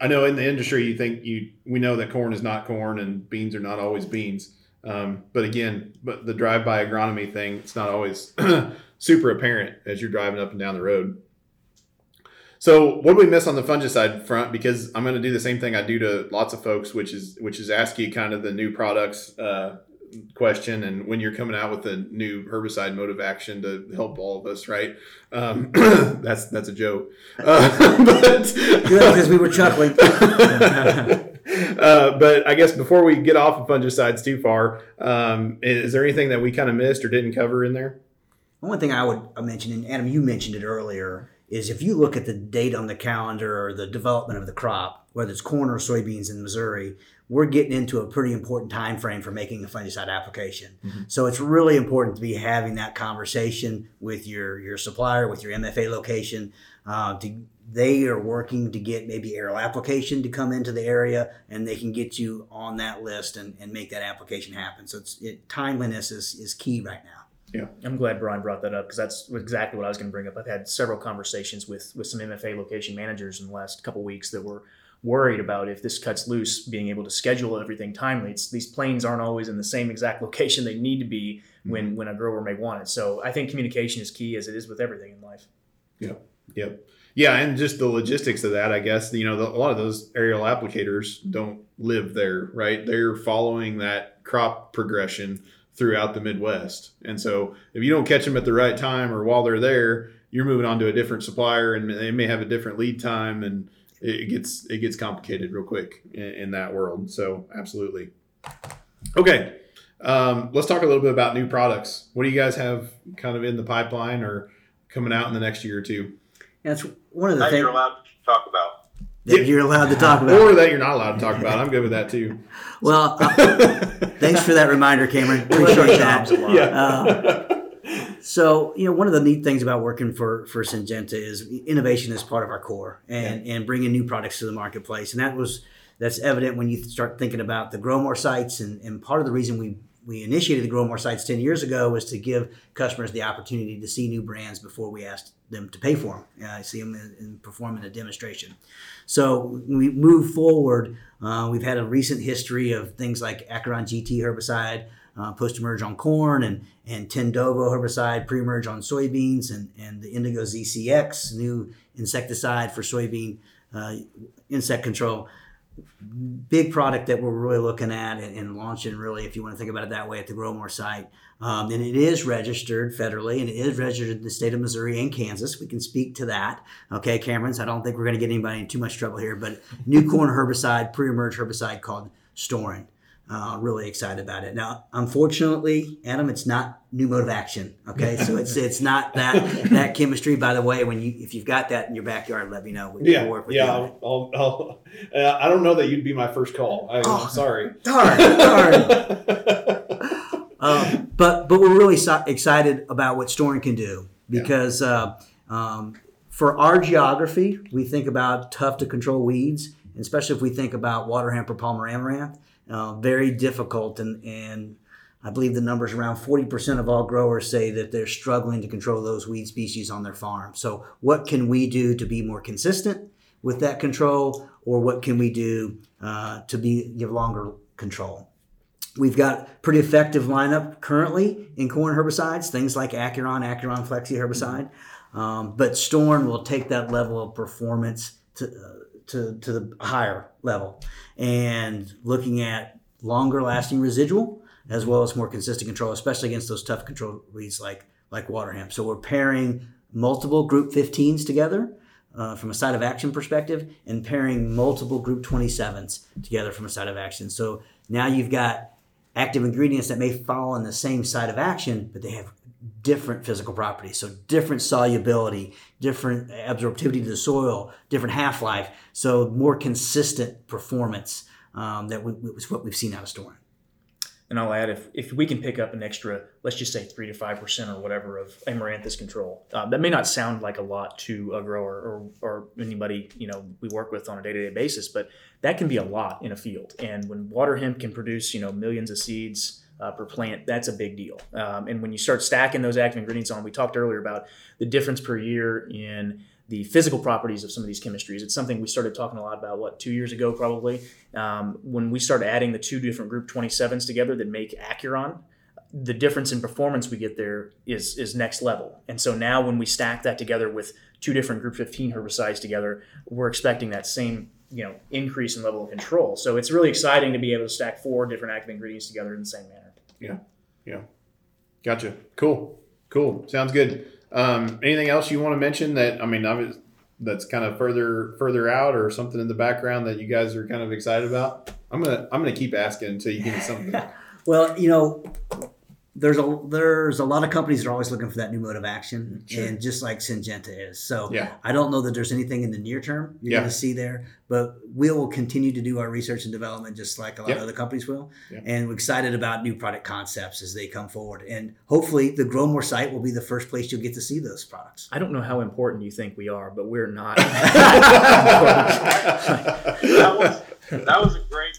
I know in the industry, you think you, we know that corn is not corn and beans are not always beans. Um, but again, but the drive by agronomy thing, it's not always super apparent as you're driving up and down the road. So what do we miss on the fungicide front? Because I'm going to do the same thing I do to lots of folks, which is which is ask you kind of the new products uh, question and when you're coming out with a new herbicide mode of action to help all of us, right? Um, that's that's a joke, uh, but because we were chuckling. uh, but I guess before we get off of fungicides too far, um, is there anything that we kind of missed or didn't cover in there? One thing I would mention, and Adam, you mentioned it earlier, is if you look at the date on the calendar or the development of the crop, whether it's corn or soybeans in Missouri, we're getting into a pretty important time frame for making a fungicide application. Mm-hmm. So it's really important to be having that conversation with your your supplier, with your MFA location. Uh, to, they are working to get maybe aerial application to come into the area, and they can get you on that list and, and make that application happen. So it's it, timeliness is, is key right now. Yeah, I'm glad Brian brought that up because that's exactly what I was going to bring up. I've had several conversations with with some MFA location managers in the last couple weeks that were worried about if this cuts loose, being able to schedule everything timely. It's, these planes aren't always in the same exact location they need to be when mm-hmm. when a grower may want it. So I think communication is key, as it is with everything in life. Yep. Yep. Yeah, and just the logistics of that, I guess. You know, the, a lot of those aerial applicators don't live there, right? They're following that crop progression throughout the Midwest, and so if you don't catch them at the right time or while they're there, you're moving on to a different supplier, and they may have a different lead time and it gets it gets complicated real quick in, in that world. So absolutely. Okay, um, let's talk a little bit about new products. What do you guys have kind of in the pipeline or coming out in the next year or two? That's one of the things you're allowed to talk about. That you're allowed to talk about, or that you're not allowed to talk about. I'm good with that too. Well, uh, thanks for that reminder, Cameron. Appreciate that. Yeah. Uh, so, you know, one of the neat things about working for for Syngenta is innovation is part of our core, and yeah. and bringing new products to the marketplace, and that was that's evident when you start thinking about the GrowMore sites, and and part of the reason we we initiated the GrowMore sites 10 years ago was to give customers the opportunity to see new brands before we asked them to pay for them uh, see them perform in a demonstration so we move forward uh, we've had a recent history of things like Acuron GT herbicide uh, post-emerge on corn and and Tendovo herbicide pre-emerge on soybeans and, and the Indigo ZCX new insecticide for soybean uh, insect control. Big product that we're really looking at and, and, launching really, if you want to think about it that way, at the GrowMore site. Um, and it is registered federally and it is registered in the state of Missouri and Kansas. We can speak to that. Okay, Cameron's, I don't think we're going to get anybody in too much trouble here, but new corn herbicide, pre-emerge herbicide called Storen. Uh, really excited about it. Now, unfortunately, Adam, it's not new mode of action. Okay, so it's it's not that that chemistry. By the way, when you if you've got that in your backyard, let me know. We yeah, work with yeah. I'll, I'll, I'll, uh, I don't know that you'd be my first call. I, am oh, sorry. Darn, darn. Um, but but we're really so excited about what Storen can do because yeah. uh, um, for our geography, we think about tough to control weeds, especially if we think about water hemp or palmer amaranth uh, very difficult. And, and I believe the numbers around 40% of all growers say that they're struggling to control those weed species on their farm. So, what can we do to be more consistent with that control, or what can we do uh, to be give longer control? We've got pretty effective lineup currently in corn herbicides, things like Acuron, Acuron Flexi herbicide. Um, but Storen will take that level of performance to, uh, to, to the higher level and looking at longer lasting residual as well as more consistent control, especially against those tough control weeds like like water hemp. So we're pairing multiple group 15s together uh, from a site of action perspective and pairing multiple group 27s together from a site of action. So now you've got active ingredients that may fall on the same site of action, but they have different physical properties. So different solubility, different absorptivity to the soil, different half life. So more consistent performance um, that we, was what we've seen out of Storen. And I'll add if, if we can pick up an extra, let's just say three to five percent or whatever of amaranthus control, uh, that may not sound like a lot to a grower or, or anybody you know we work with on a day to day basis, but that can be a lot in a field. And when water hemp can produce you know millions of seeds uh, per plant, that's a big deal. Um, and when you start stacking those active ingredients on, we talked earlier about the difference per year in the physical properties of some of these chemistries. It's something we started talking a lot about, what, two years ago probably, um, when we started adding the two different Group 27s together that make Acuron. The difference in performance we get there is is next level. And so now when we stack that together with two different Group 15 herbicides together, we're expecting that same you know increase in level of control. So it's really exciting to be able to stack four different active ingredients together in the same manner. Yeah, yeah, gotcha. Cool, cool. Sounds good. Um, anything else you want to mention that I mean, that's kind of further further out or something in the background that you guys are kind of excited about? I'm gonna I'm gonna keep asking until you give me something. well, you know, there's a there's a lot of companies that are always looking for that new mode of action, sure. and just like Syngenta is. So yeah. I don't know that there's anything in the near term you're yeah. going to see there, but we will continue to do our research and development just like a lot of other companies will. And we're excited about new product concepts as they come forward, and hopefully the GrowMore site will be the first place you'll get to see those products. I don't know how important you think we are, but we're not. that was that was a great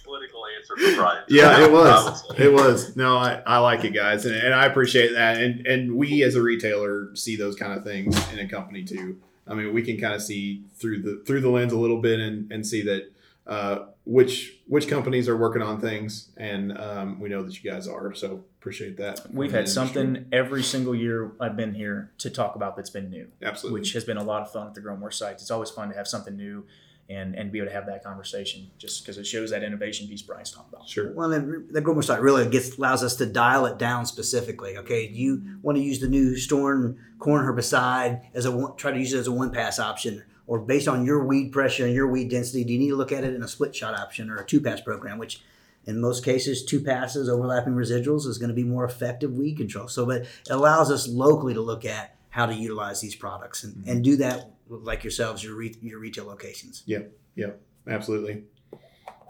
political for Brian. Yeah, it was. It was. No, I, I like it, guys, and, and I appreciate that. And and we as a retailer see those kind of things in a company too. I mean, we can kind of see through the through the lens a little bit and, and see that uh, which which companies are working on things, and um, we know that you guys are. So appreciate that. We've had something every single year I've been here to talk about that's been new. Absolutely, which has been a lot of fun at the GrowMore sites. It's always fun to have something new and and be able to have that conversation just because it shows that innovation piece Brian's talking about. Sure. Well, then the GrowMore site really gets allows us to dial it down specifically. Okay, do you want to use the new Storen corn herbicide as a try to use it as a one pass option, or based on your weed pressure and your weed density, do you need to look at it in a split shot option or a two pass program, which in most cases, two passes overlapping residuals is going to be more effective weed control. So, but it allows us locally to look at how to utilize these products and, and do that like yourselves, your re- your retail locations. Yeah, yeah, absolutely.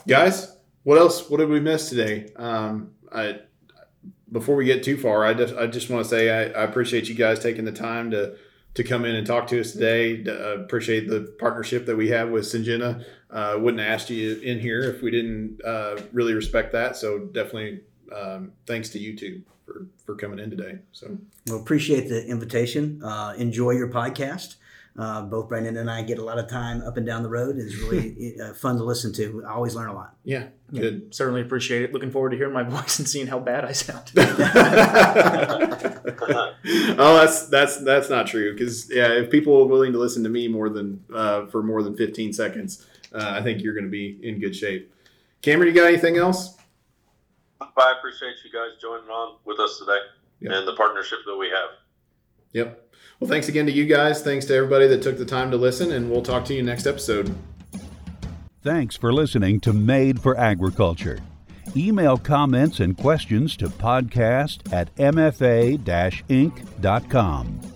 Guys, what else? What did we miss today? Um, I before we get too far, I just I just want to say I, I appreciate you guys taking the time to to come in and talk to us today. Uh, appreciate the partnership that we have with Syngenta. Uh, wouldn't have asked you in here if we didn't uh, really respect that. So definitely um, thanks to you two for, for coming in today. So well, appreciate the invitation. Uh, enjoy your podcast. Uh, both Brandon and I get a lot of time up and down the road. It's really uh, fun to listen to. I always learn a lot. Yeah, good. Yeah, certainly appreciate it. Looking forward to hearing my voice and seeing how bad I sound. oh, that's that's that's not true. Because yeah, if people are willing to listen to me more than uh, for more than 15 seconds, uh, I think you're going to be in good shape. Cameron, you got anything else? I appreciate you guys joining on with us today yep. and the partnership that we have. Yep. Well, thanks again to you guys. Thanks to everybody that took the time to listen, and we'll talk to you next episode. Thanks for listening to Made for Agriculture. Email comments and questions to podcast at mfa inc.com.